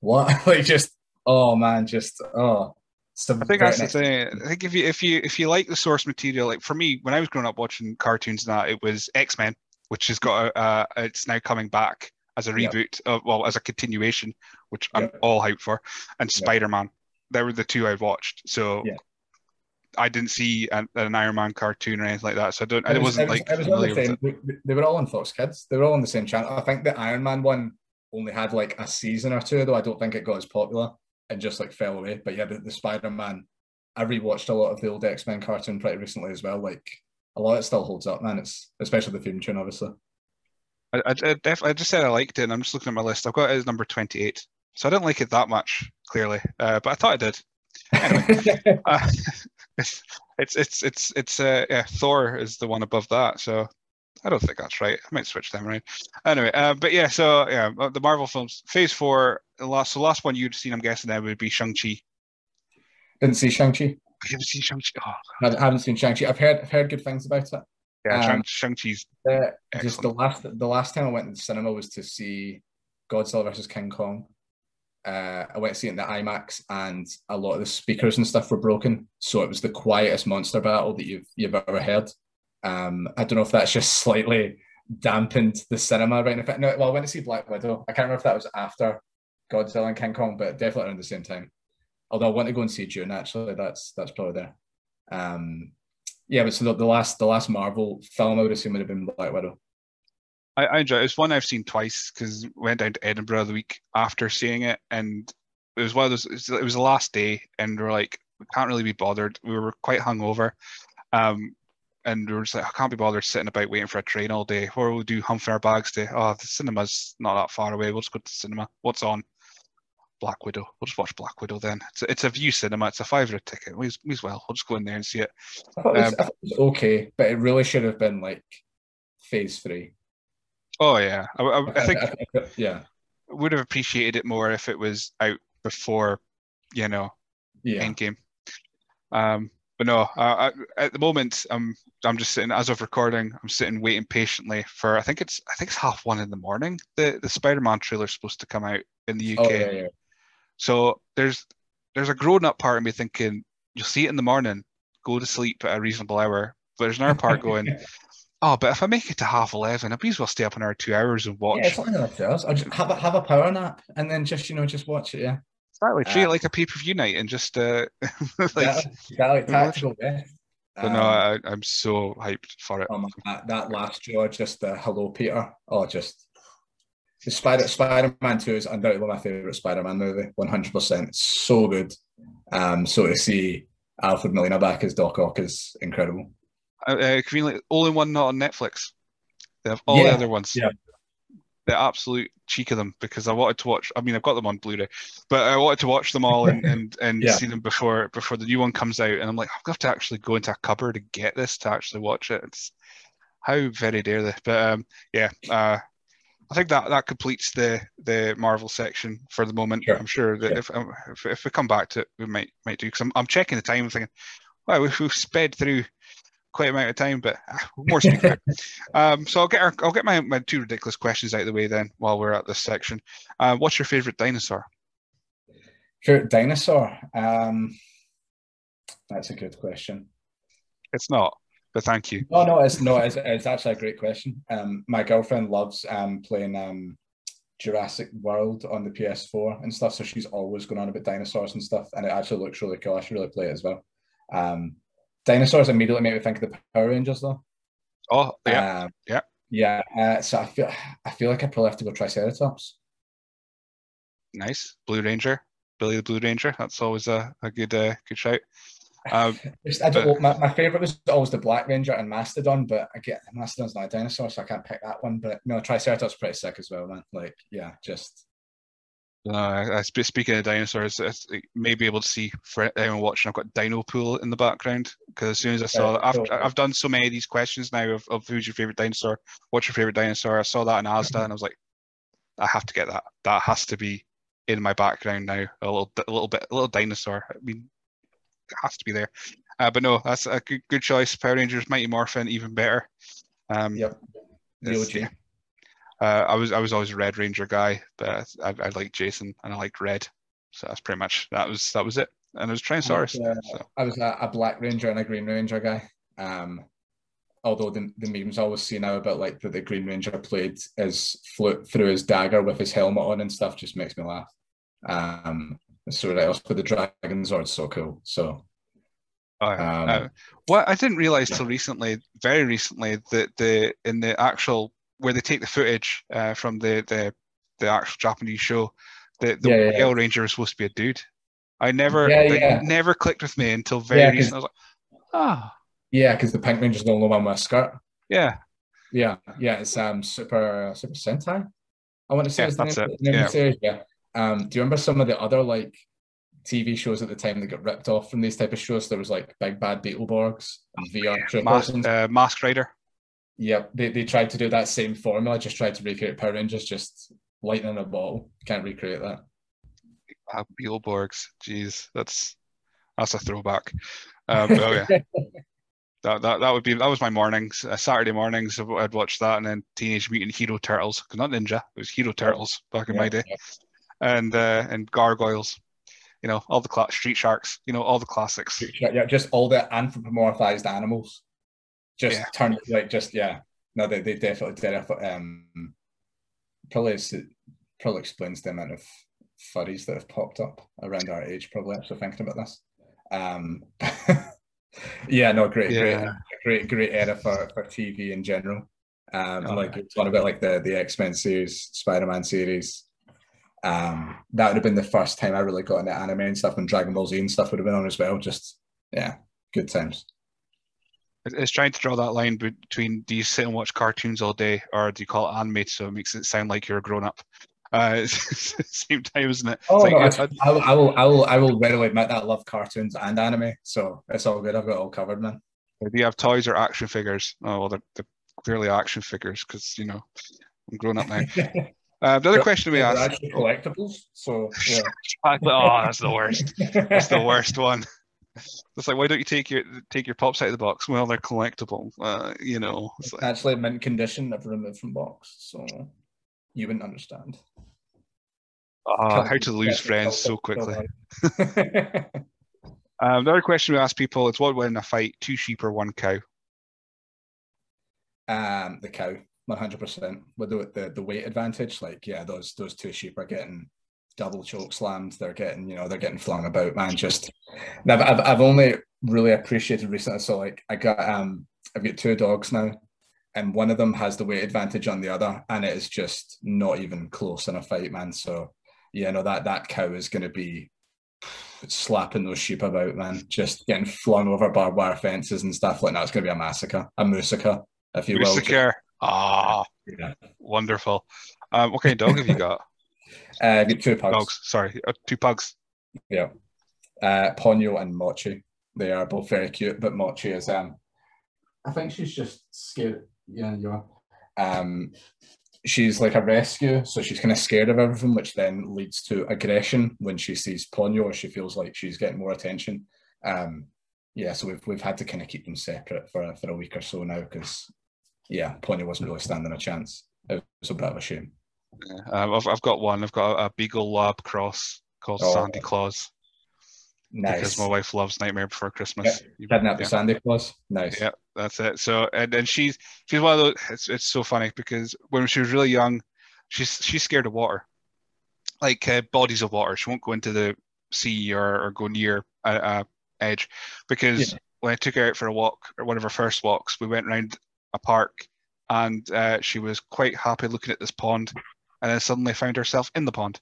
What? like just oh man, just oh. I think that's the thing. I think if you if you if you like the source material, like for me, when I was growing up watching cartoons, and that it was X Men, which has got a, uh, it's now coming back as a reboot, yep. well, as a continuation, which I'm all hyped for, and Spider Man. Yep. They were the two I watched. So. I didn't see an, an, Iron Man cartoon or anything like that. So I don't. It, was, not like. It was the same. They were all on Fox Kids. They were all on the same channel. I think the Iron Man one only had like a season or two, though. I don't think it got as popular and just like fell away. But yeah, the, the Spider Man, I rewatched a lot of the old X Men cartoon pretty recently as well. Like a lot of it still holds up, man. It's especially the theme tune, obviously. I, I, I, def- I just said I liked it, and I'm just looking at my list. I've got it as number 28. So I didn't like it that much, clearly, uh, but I thought I did. Anyway, uh, it's it's it's it's it's uh, yeah. Thor is the one above that, so I don't think that's right. I might switch them around. Anyway, uh, but yeah, so yeah, uh, the Marvel films, Phase Four. The last, so last one you'd seen, I'm guessing, that would be Shang Chi. Didn't see Shang Chi. You haven't seen Shang Chi. Oh, I haven't seen Shang Chi. I've heard I've heard good things about it. Yeah, um, Shang Chi's. Uh, just the last the last time I went to the cinema was to see Godzilla versus King Kong. Uh, I went to see it in the IMAX, and a lot of the speakers and stuff were broken. So it was the quietest monster battle that you've you've ever heard. Um, I don't know if that's just slightly dampened the cinema right now. No, well, I went to see Black Widow. I can't remember if that was after Godzilla and King Kong, but definitely around the same time. Although I want to go and see Dune, actually, that's that's probably there. Um, yeah, but so the, the, last the last Marvel film I would assume would have been Black Widow. I, I enjoy it. It's one I've seen twice because we went down to Edinburgh the week after seeing it, and it was one of those. It was the last day, and we are like, we can't really be bothered. We were quite hungover. Um, and we were just like, I can't be bothered sitting about waiting for a train all day. Or we'll do humping our bags day. Oh, the cinema's not that far away. We'll just go to the cinema. What's on? Black Widow. We'll just watch Black Widow then. It's a, it's a Vue cinema. It's a fiver a ticket. We as well. We'll just go in there and see it. I thought, it was, Um, I thought it was okay, but it really should have been like phase three. Oh yeah, I, I, I think yeah, would have appreciated it more if it was out before, you know, yeah. Endgame. Um, but no, uh, I, at the moment, I'm I'm just sitting as of recording. I'm sitting waiting patiently for. I think it's I think it's half one in the morning. The the Spider-Man trailer's supposed to come out in the UK. Oh yeah, yeah. So there's there's a grown up part of me thinking you'll see it in the morning, go to sleep at a reasonable hour. But there's another part going, oh, but if I make it to half eleven, I may as well stay up another two hours and watch. Yeah, it's only another two hours. I'll just have a have a power nap and then just you know just watch it. Yeah, Exactly. Treat it Uh, like a pay per view night and just uh, like. that, that like tactical death. But no, Um, I, I'm so hyped for it. oh my, that, that last jaw, just the hello Peter. Oh, just the Spider Spider Man Two is undoubtedly my favorite Spider Man movie. One hundred percent, so good. Um, so to see Alfred Molina back as Doc Ock is incredible. Uh, uh, conveniently, only one not on Netflix. They have all the other ones. yeah. The absolute cheek of them because I wanted to watch. I mean, I've got them on Blu-ray, but I wanted to watch them all and and, and Yeah. see them before before the new one comes out. And I'm like, I've got to actually go into a cupboard to get this to actually watch it. It's how very dare they? But um, yeah, uh, I think that that completes the the Marvel section for the moment. Sure, I'm sure that sure. if, um, if if we come back to it, we might might do because I'm I'm checking the time, and thinking, wow, we've, we've sped through quite a amount of time, but ah, more speak. Um, so I'll get our, I'll get my, my two ridiculous questions out of the way then while we're at this section. Uh, what's your favorite dinosaur? Favorite dinosaur? Um, that's a good question. It's not, but thank you. No, no, it's no, it's, it's actually a great question. Um, my girlfriend loves um playing um Jurassic World on the PS4 and stuff, so she's always going on about dinosaurs and stuff, and it actually looks really cool. I should really play it as well. Um, dinosaurs immediately make me think of the Power Rangers, though. Oh yeah, Um, yeah. yeah. Uh, so I feel, I feel like I probably have to go Triceratops. nice. Blue Ranger, Billy the Blue Ranger. That's always a, a good uh, good shout. Um, Just, I don't, my, my favorite was always the Black Ranger and Mastodon, but I get Mastodon's not a dinosaur, so I can't pick that one. But no, Triceratops is pretty sick as well, man. Like, yeah, just uh, I, sp- speaking of dinosaurs, it may be able to see for anyone watching. I've got Dino Pool in the background because as soon as I saw that. I've, I've done so many of these questions now of, of who's your favorite dinosaur, what's your favorite dinosaur. I saw that in Asda and I was like, I have to get that. That has to be in my background now. A little, a little bit, a little dinosaur. I mean, it has to be there. Uh, but no, that's a good, good choice. Power Rangers, Mighty Morphin, even better. Um, yep. Yeah. Uh, I was I was always a Red Ranger guy, but I, I liked Jason and I liked Red, so that's pretty much that was that was it. And it was Tyrannosaurus. I was, uh, So I was a, a Black Ranger and a Green Ranger guy. Um, although the, the memes always see now about like that the Green Ranger played his flute through his dagger with his helmet on and stuff just makes me laugh. Um, so ridiculous, but the Dragon Zord's so cool. So oh, yeah. um, Uh, what I didn't realize till recently, very recently, that the in the actual where they take the footage uh, from the the the actual Japanese show, the the Yeah, yeah, yeah. Ranger is supposed to be a dude. I never Yeah, yeah. never clicked with me until very Yeah, recently. I was like, ah, yeah, because the Pink Ranger's the only one with a skirt. yeah, Yeah, yeah, it's um Super Super Sentai. I want to say Yeah, that's name, it, name yeah. series. Yeah. Um, do you remember some of the other like TV shows at the time that got ripped off from these type of shows? There was like Big Bad Beetleborgs, and VR. Mas- and- uh, Mask Rider. Yep, they, they tried to do that same formula, just tried to recreate Power Rangers, just lightning in a ball. Can't recreate that. uh, Beetleborgs. Jeez, that's that's a throwback. But, oh yeah, that, that that would be that was my mornings. Uh, Saturday mornings, I'd- watch that, and then Teenage Mutant Hero Turtles, not Ninja, it was Hero Turtles back in my day, yeah. and uh, and Gargoyles. You know, all the cla- Street Sharks. You know, all the classics. Yeah, just all the anthropomorphized animals. Just Yeah. turned like just yeah. No, they, they definitely did. Um probably probably explains the amount of furries that have popped up around our age, probably after thinking about this. Um yeah, no, great, Yeah. great, great, great era for, for TV in general. Um, Oh, and like it's one about like the the X Men series, Spider Man series. Um, that would have been the first time I really got into anime and stuff, and Dragon Ball Z and stuff would have been on as well. Just yeah, good times. It's trying to draw that line between do you sit and watch cartoons all day or do you call it anime so it makes it sound like you're a grown up. Uh, same time, isn't it? Oh, like, no, I, I, will, I will, I will, I will readily admit that I love cartoons and anime, so it's all good. I've got it all covered, man. Do you have toys or action figures? Oh, well, they're, they're clearly action figures because you know I'm grown up now. Uh, the other question we asked actually collectibles, so yeah. oh, that's the worst. That's the worst one. It's like, why don't you take your take your pops out of the box? Well, they're collectible. Uh, you know, it's like, actually mint condition, never removed from box, so you wouldn't understand. Uh, how to lose friends so quickly. um, another question we ask people is what would win a fight, two sheep or one cow? Um, the cow, 100%. With the, the, the weight advantage, like, yeah, those those two sheep are getting double choke slams They're getting, you know, they're getting flung about, man. Just, I've, I've, I've only really appreciated recently. So, like, I got, um, I've got two dogs now, and one of them has the weight advantage on the other, and it is just not even close in a fight, man. So, yeah, no, that that cow is going to be slapping those sheep about, man. Just getting flung over barbed wire fences and stuff like that. It's going to be a massacre, a massacre, if you will. Massacre. Ah, yeah. wonderful. Um, what kind of dog have you got? Uh, two pugs. Dogs, sorry, uh, two pugs. Yeah, uh, Ponyo and Mochi. They are both very cute, but Mochi is um, I think she's just scared. Yeah, you are. Um, she's like a rescue, so she's kind of scared of everything, which then leads to aggression when she sees Ponyo or she feels like she's getting more attention. Um, yeah, so we've we've had to kind of keep them separate for for a week or so now because yeah, Ponyo wasn't really standing a chance. It was a bit of a shame. Yeah, um, I've I've got one. I've got a, a Beagle Lab cross called oh, Sandy Claus. Nice. Because my wife loves Nightmare Before Christmas. Yeah, kidnap yeah. the Sandy Claus. Nice. Yeah, that's it. So and, and she's she's one of those. It's it's so funny because when she was really young, she's she's scared of water, like uh, bodies of water. She won't go into the sea or, or go near a, a edge because yeah. when I took her out for a walk or one of her first walks, we went around a park and uh, she was quite happy looking at this pond and then suddenly found herself in the pond.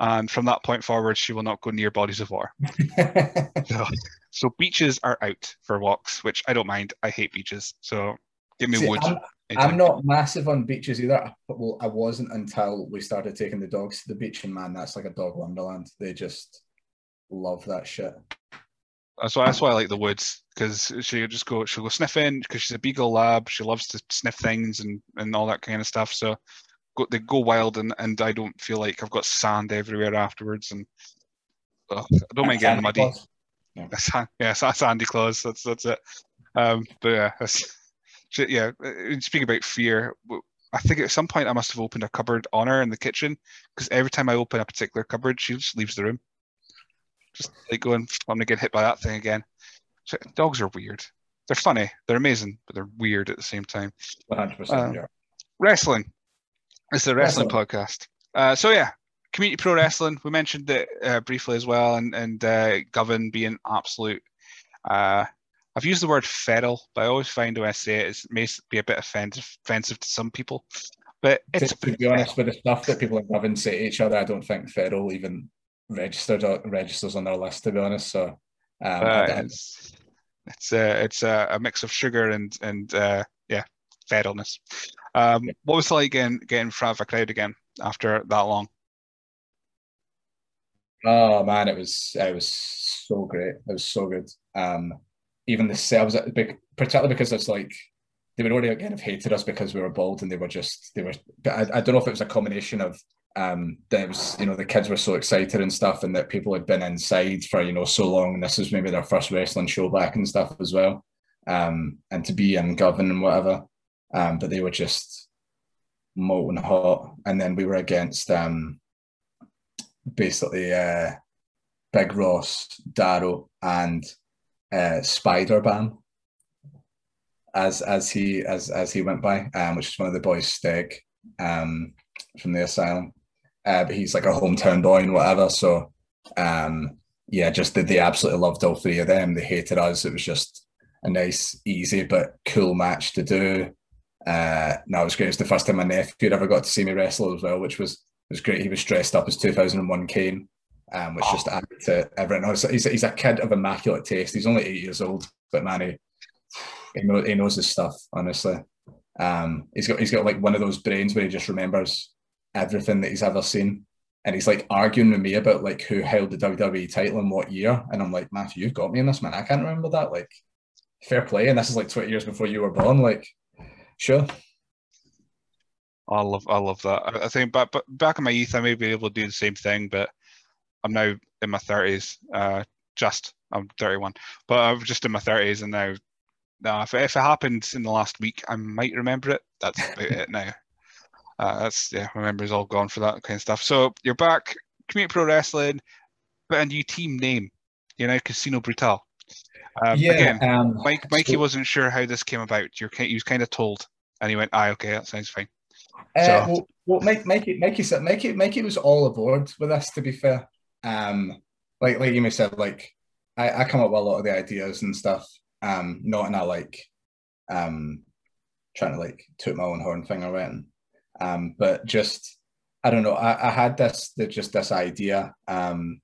And from that point forward, she will not go near bodies of water. so, so, beaches are out for walks, which I don't mind. I hate beaches. So give me See, wood. I'm, I'm, not massive on beaches either. Well, I wasn't until we started taking the dogs to the beach. And man, that's like a dog wonderland. They just love that shit. That's why that's why I like the woods because she'll just go she'll go sniffing because she's a beagle lab. She loves to sniff things and and all that kind of stuff. So go, they go wild and, and I don't feel like I've got sand everywhere afterwards and I don't mind getting muddy. Yeah, yeah, Sandy Claus. That's that's it. Um, but yeah, that's, yeah. Uh, speaking about fear, I think at some point I must have opened a cupboard on her in the kitchen because every time I open a particular cupboard, she just leaves the room. Just like going, I'm gonna get hit by that thing again. So, dogs are weird. They're funny. They're amazing, but they're weird at the same time. 100%. Uh, yeah. Wrestling. It's a wrestling, wrestling. podcast. Uh, so yeah, community pro wrestling. We mentioned it uh, briefly as well, and and uh, Govan being absolute. Uh, I've used the word feral, but I always find when I say it, it may be a bit offensive, offensive to some people. But it's to, to be honest, with the stuff that people in Govan say to each other, I don't think feral even registered registers on their list. To be honest, so um, uh, it's it's, uh, it's uh, a mix of sugar and and uh, yeah, feralness. Um, what was it like getting, getting in front of a crowd again after that long? Oh man, it was it was so great. It was so good. Um, even the sales, particularly because it's like they were already kind of hated us because we were bald, and they were just they were. I, I don't know if it was a combination of um that was you know the kids were so excited and stuff, and that people had been inside for you know so long, and this was maybe their first wrestling show back and stuff as well. Um, and to be in Govan and whatever, um, but they were just molten hot. And then we were against um, basically uh, Big Ross, Darrow, and uh, Spider Bam as as he as as he went by, um, which is one of the boys' steg um, from the asylum. Uh, but he's like a hometown boy and whatever. So um, yeah, just they, they absolutely loved all three of them. They hated us. It was just a nice, easy but cool match to do. Uh, no, it was great. It was the first time my nephew ever got to see me wrestle as well, which was was great. He was dressed up as 2001 Kane, um, which oh. just added to everything. He's, he's, he's a kid of immaculate taste. He's only eight years old, but man, he, he, know, he knows his stuff. Honestly, um, he's got he's got like one of those brains where he just remembers everything that he's ever seen, and he's like arguing with me about like who held the WWE title in what year, and I'm like, Matthew, you've got me in this, man. I can't remember that. Like, fair play, and this is like 20 years before you were born. Like, sure. I love I love that. I, I think back back in my youth, I may be able to do the same thing, but I'm now in my 30s. Uh, just I'm 31, but I'm just in my 30s, and now, now if, if it happened in the last week, I might remember it. That's about it now. Uh, that's yeah, my memory's all gone for that kind of stuff. So you're back, Community Pro Wrestling, but a new team name, you know, Casino Brutal. Um, yeah, again, um, Mike, Mikey so, wasn't sure how this came about. You're he was kind of told, and he went, "Ah, okay, that sounds fine." Uh, so, well, well, Mike, Mikey, Mikey said, Mikey, Mikey was all aboard with us. To be fair, um, like like you may said, like I, I come up with a lot of the ideas and stuff. Um, not in a like um trying to like toot my own horn thing or anything. Um, but just I don't know. I, I had this the, just this idea. Um,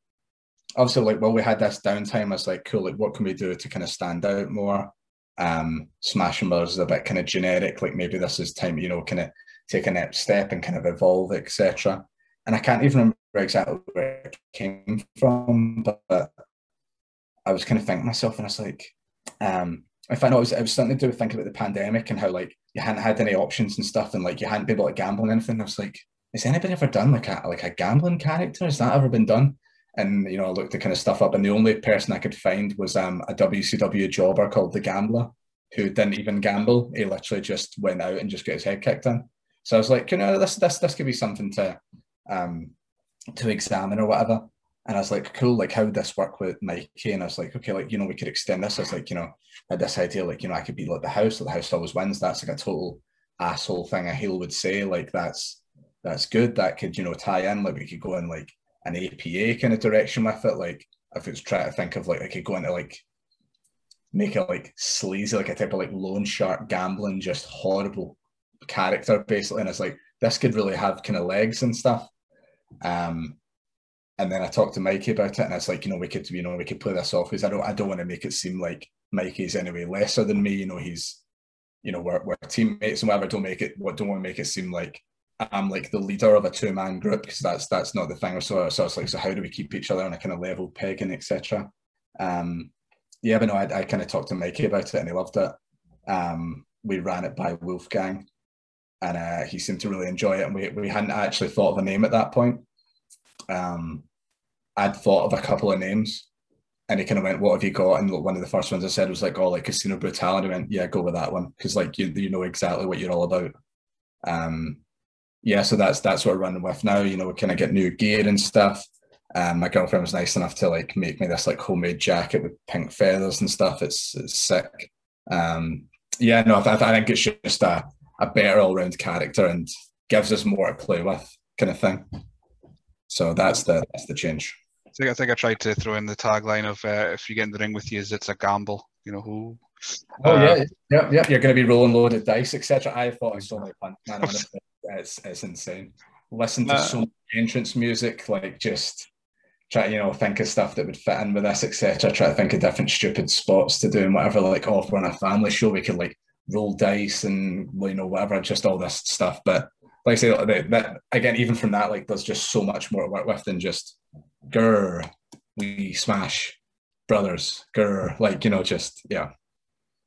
obviously, like well, we had this downtime. I was like, cool. Like, what can we do to kind of stand out more? Um, Smashing Brothers is a bit kind of generic. Like maybe this is time, you know, kind of take a next step and kind of evolve, etc. And I can't even remember exactly where it came from, but I was kind of thinking myself, and I was like, um, I found out it was, it was something to do with thinking about the pandemic and how like you hadn't had any options and stuff, and like you hadn't been able to gamble and anything. I was like, has anybody ever done like a like a gambling character? Has that ever been done? And you know, I looked the kind of stuff up, and the only person I could find was um, a WCW jobber called the Gambler, who didn't even gamble. He literally just went out and just got his head kicked in. So I was like, you know, this this this could be something to um to examine or whatever. And I was like, cool, like how would this work with Mikey? And I was like, okay, like, you know, we could extend this. I was like, you know, had this idea, like, you know, I could be like the house, the house always wins. That's like a total asshole thing a heel would say. Like that's that's good. That could, you know, tie in. Like we could go in like an APA kind of direction with it. Like if it's trying to think of like I could go into like make it like sleazy, like a type of like loan shark gambling, just horrible character basically. And it's like this could really have kind of legs and stuff. Um, and then I talked to Mikey about it, and it's like, you know, we could, you know, we could play this off because I don't, I don't want to make it seem like Mikey's anyway lesser than me. You know, he's, you know, we're, we're teammates and whatever. Don't make it, what don't want to make it seem like I'm like the leader of a two man group because that's that's not the thing. So, so it's like, so how do we keep each other on a kind of level peg and etc. Um, yeah, but no, I, I kind of talked to Mikey about it, and he loved it. Um, we ran it by Wolfgang, and uh, he seemed to really enjoy it. And we, we hadn't actually thought of a name at that point. Um, I'd thought of a couple of names, and he kind of went, "What have you got?" And one of the first ones I said was like, "Oh, like Casino Brutality." went, "Yeah, go with that one," because like you you know exactly what you're all about. Um, yeah, so that's that's what we're running with now. You know, we kind of get new gear and stuff. Um, my girlfriend was nice enough to like make me this like homemade jacket with pink feathers and stuff. It's it's sick. Um, yeah, no, I, I think it's just a a better all round character and gives us more to play with, kind of thing. So that's the that's the change. I think I tried to throw in the tagline of uh, "If you get in the ring with you, it's a gamble." You know who? Oh uh, yeah, yeah, yeah. You're going to be rolling loaded dice, etc. I thought I saw my fun. It's it's insane. Listen to uh, so much entrance music, like just try you know think of stuff that would fit in with this, etc. Try to think of different stupid spots to do and whatever. Like, oh, if we're on a family show, we could like roll dice and you know whatever, just all this stuff. But like I say, that, that again, even from that, like there's just so much more to work with than just grr, we smash brothers, grr, like you know, just yeah.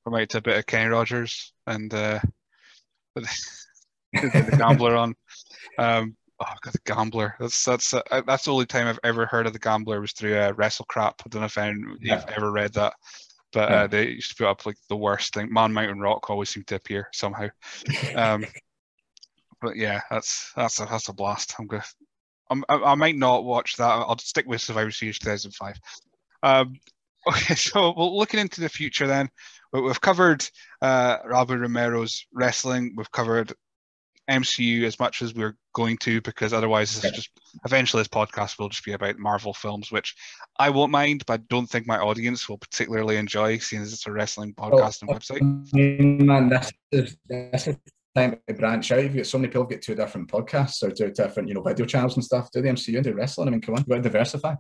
Promote a bit of Kenny Rogers and uh, the, gambler on. Um, oh god, the gambler. That's that's uh, that's the only time I've ever heard of the gambler was through uh, Wrestle Crap. I don't know if anyone, yeah. you've ever read that. But uh, they used to put up like the worst thing. Man Mountain Rock always seemed to appear somehow. Um, but yeah, that's that's a that's a blast. I'm. I'm, I, I might not watch that. I'll stick with Survivor Series 2005. Um, okay, so well, looking into the future then, we've covered uh, Rabu Romero's wrestling. We've covered MCU as much as we're going to because otherwise it's just eventually this podcast will just be about Marvel films, which I won't mind, but I don't think my audience will particularly enjoy, seeing as it's a wrestling oh, podcast oh, and website. Man, that's that's time to branch out. You've got so many people get two different podcasts or two different, you know, video channels and stuff. Do the MCU and do wrestling. I mean, come on, you got to diversify.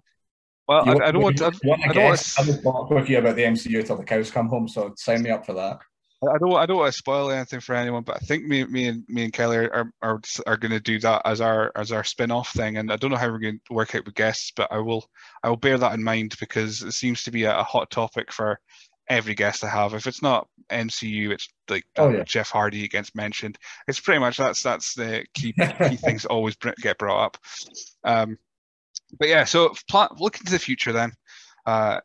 Well, I, I, don't want. I, want I don't want to. I talk with you about the MCU till the cows come home. So sign me up for that. I don't. I don't want to spoil anything for anyone, but I think me, me and me and Kelly are are, are going to do that as our as our spin off thing. And I don't know how we're going to work out with guests, but I will I will bear that in mind because it seems to be a, a hot topic for every guest I have. If it's not MCU, it's like oh, yeah. Jeff Hardy gets mentioned. It's pretty much that's that's the key key things always get brought up. Um, but yeah, so plan, looking to the future then. Uh,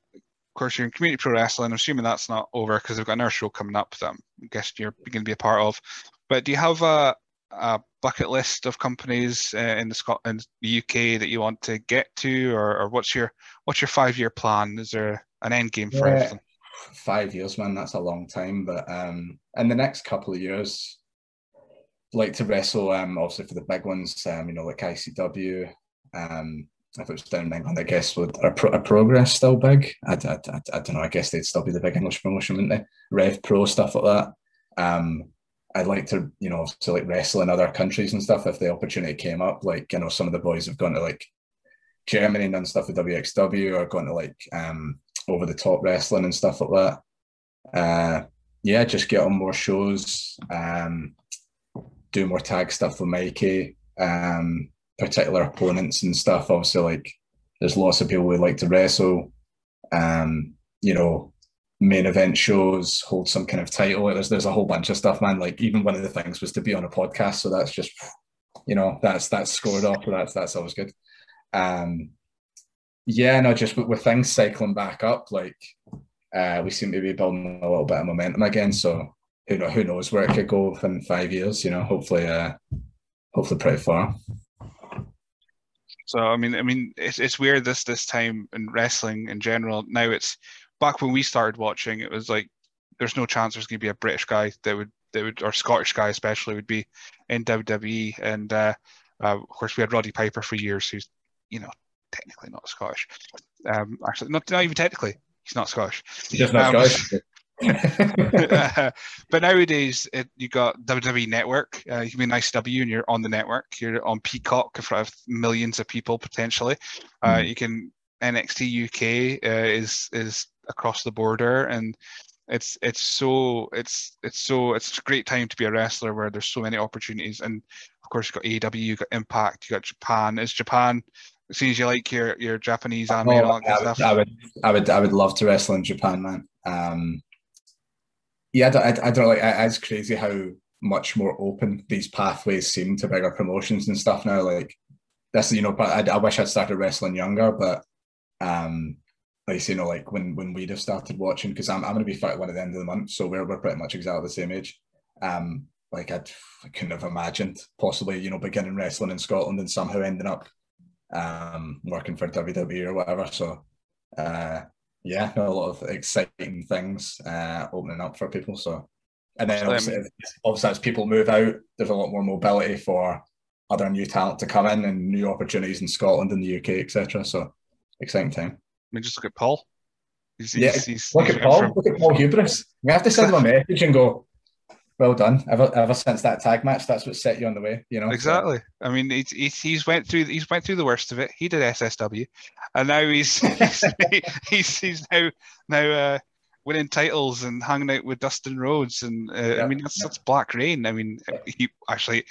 of course, you're in community pro wrestling. I'm assuming that's not over because we've got another show coming up that I'm guessing you're going to be a part of. But do you have a, a bucket list of companies uh, in the Scotland, the UK that you want to get to, or, or what's your what's your five year plan? Is there an end game for yeah, everything? Five years, man, that's a long time. But um, in the next couple of years, like to wrestle, um, obviously for the big ones, um, you know, like ICW, um, if it was down in England, I guess would a, pro, a progress still big? I, I, I, I, don't know. I guess they'd still be the big English promotion, wouldn't they? Rev Pro stuff like that. Um, I'd like to, you know, to like wrestle in other countries and stuff if the opportunity came up. Like, you know, some of the boys have gone to like Germany and stuff with WXW or gone to like um, over the top wrestling and stuff like that. Uh, yeah, just get on more shows, um, do more tag stuff with Mikey. Um, particular opponents and stuff. Obviously, like there's lots of people who like to wrestle. Um, you know, main event shows, hold some kind of title. There's there's a whole bunch of stuff, man. Like even one of the things was to be on a podcast, so that's just you know that's that's scored off. That's that's always good. Um, yeah, no, just with, with things cycling back up, like uh, we seem to be building a little bit of momentum again. So who know who knows where it could go in five years? You know, hopefully, uh, hopefully pretty far. So I mean, I mean, it's it's weird this this time in wrestling in general. Now it's back when we started watching, it was like there's no chance there's going to be a British guy that would that would or Scottish guy especially would be in WWE. And uh, uh, of course, we had Roddy Piper for years, who's you know technically not Scottish. Um, actually, not not even technically, he's not Scottish. He's just not um, Scottish. but nowadays, it, you got WWE Network. Uh, you can be nice W and you're on the network. You're on Peacock in front of millions of people potentially. Uh, mm. You can NXT UK uh, is is across the border, and it's it's so it's it's so it's a great time to be a wrestler where there's so many opportunities. And of course, you've got AEW, you got Impact, you got Japan. Is Japan? As soon as you like your your Japanese anime oh, and all that I would, stuff. I would, I would, I would love to wrestle in Japan, man. Um, yeah, I don't, I, I don't like. It's crazy how much more open these pathways seem to bigger promotions and stuff now. Like this, you know, I, I wish I'd started wrestling younger, but um, like you know, like when when we'd have started watching, because I'm I'm to be 31 at the end of the month, so we're we're pretty much exactly the same age. Um, like I'd, I couldn't have imagined possibly, you know, beginning wrestling in Scotland and somehow ending up um working for WWE or whatever. So uh yeah, a lot of exciting things uh, opening up for people. So, and then obviously, obviously, as people move out, there's a lot more mobility for other new talent to come in and new opportunities in Scotland and the UK, etc. So, exciting time. I mean, just look at Paul. He's, yeah, he's, look he's at Paul. From... Look at Paul Hubris. We have to send him a message and go, well done. Ever ever since that tag match, that's what set you on the way. You know exactly. I mean, he's, he's went through he's went through the worst of it. He did SSW, and now he's he's, he's, he's now now uh, winning titles and hanging out with Dustin Rhodes. And uh, yeah, I mean, that's, yeah. that's Black Reign. I mean, he actually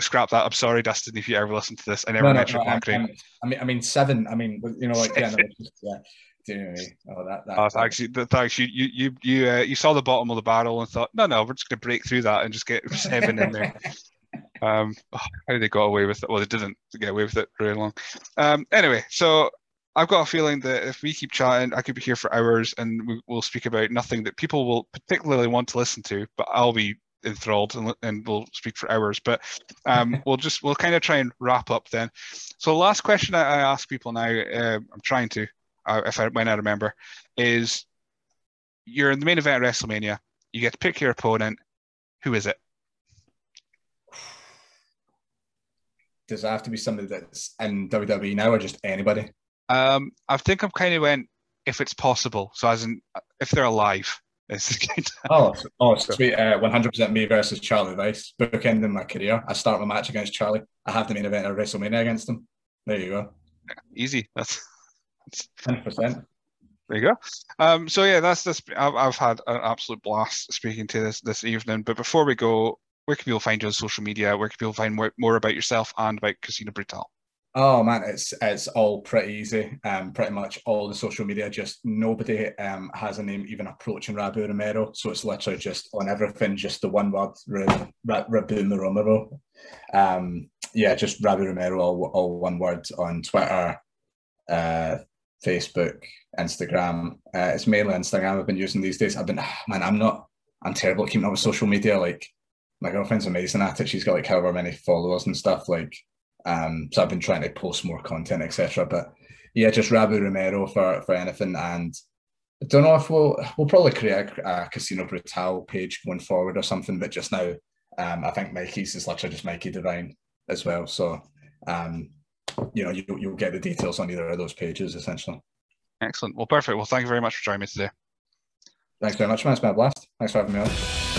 scrap that. I'm sorry, Dustin, if you ever listen to this. I never no, mentioned no, Black Reign. I mean, I mean, seven. I mean, you know, like yeah, no, just, yeah. Anyway, oh, that, that, oh, thanks. You, thanks. You you you you, uh, you saw the bottom of the barrel and thought, no, no, we're just going to break through that and just get seven in there. Um, oh, how they got away with it? Well, they didn't get away with it very long. Um, anyway, so I've got a feeling that if we keep chatting, I could be here for hours and we, will speak about nothing that people will particularly want to listen to, but I'll be enthralled and, and we'll speak for hours. But um, we'll just we'll kind of try and wrap up then. So last question I, I ask people now, uh, I'm trying to if I when I remember, is you're in the main event of WrestleMania. You get to pick your opponent. Who is it? Does it have to be somebody that's in WWE now, or just anybody? Um, I think I'm kind of went if it's possible. So as in, if they're alive. oh, oh, sweet! Uh, one hundred percent me versus Charlie Weiss. Bookending my career. I start my match against Charlie. I have the main event of WrestleMania against him. There you go. Easy. That's Hundred percent. There you go. Um, so yeah, that's this. I've, I've had an absolute blast speaking to this this evening. But before we go, where can people find you on social media? Where can people find more, more about yourself and about Casino Brutal? Oh man, it's it's all pretty easy. Um, pretty much all the social media, just nobody um has a name even approaching Rabu Romero. So it's literally just on everything, just the one word Rabu Romero. Um, yeah, just Rabu Romero, all, all one word on Twitter, uh, Facebook, Instagram. Uh, it's mainly Instagram I've been using these days. I've been man, I'm not. I'm terrible at keeping up with social media. Like my girlfriend's amazing at it. She's got like however many followers and stuff. Like um, so I've been trying to post more content, etc. But yeah, just Rabu Romero for for anything. And I don't know if we'll we'll probably create a, a Casino Brutal page going forward or something. But just now, um, I think Mikey's is literally just Mikey Divine as well. So um, you know, you, you'll get the details on either of those pages essentially. Excellent. Well, perfect. Well, thank you very much for joining me today. Thanks very much, man. It's been a blast. Thanks for having me on.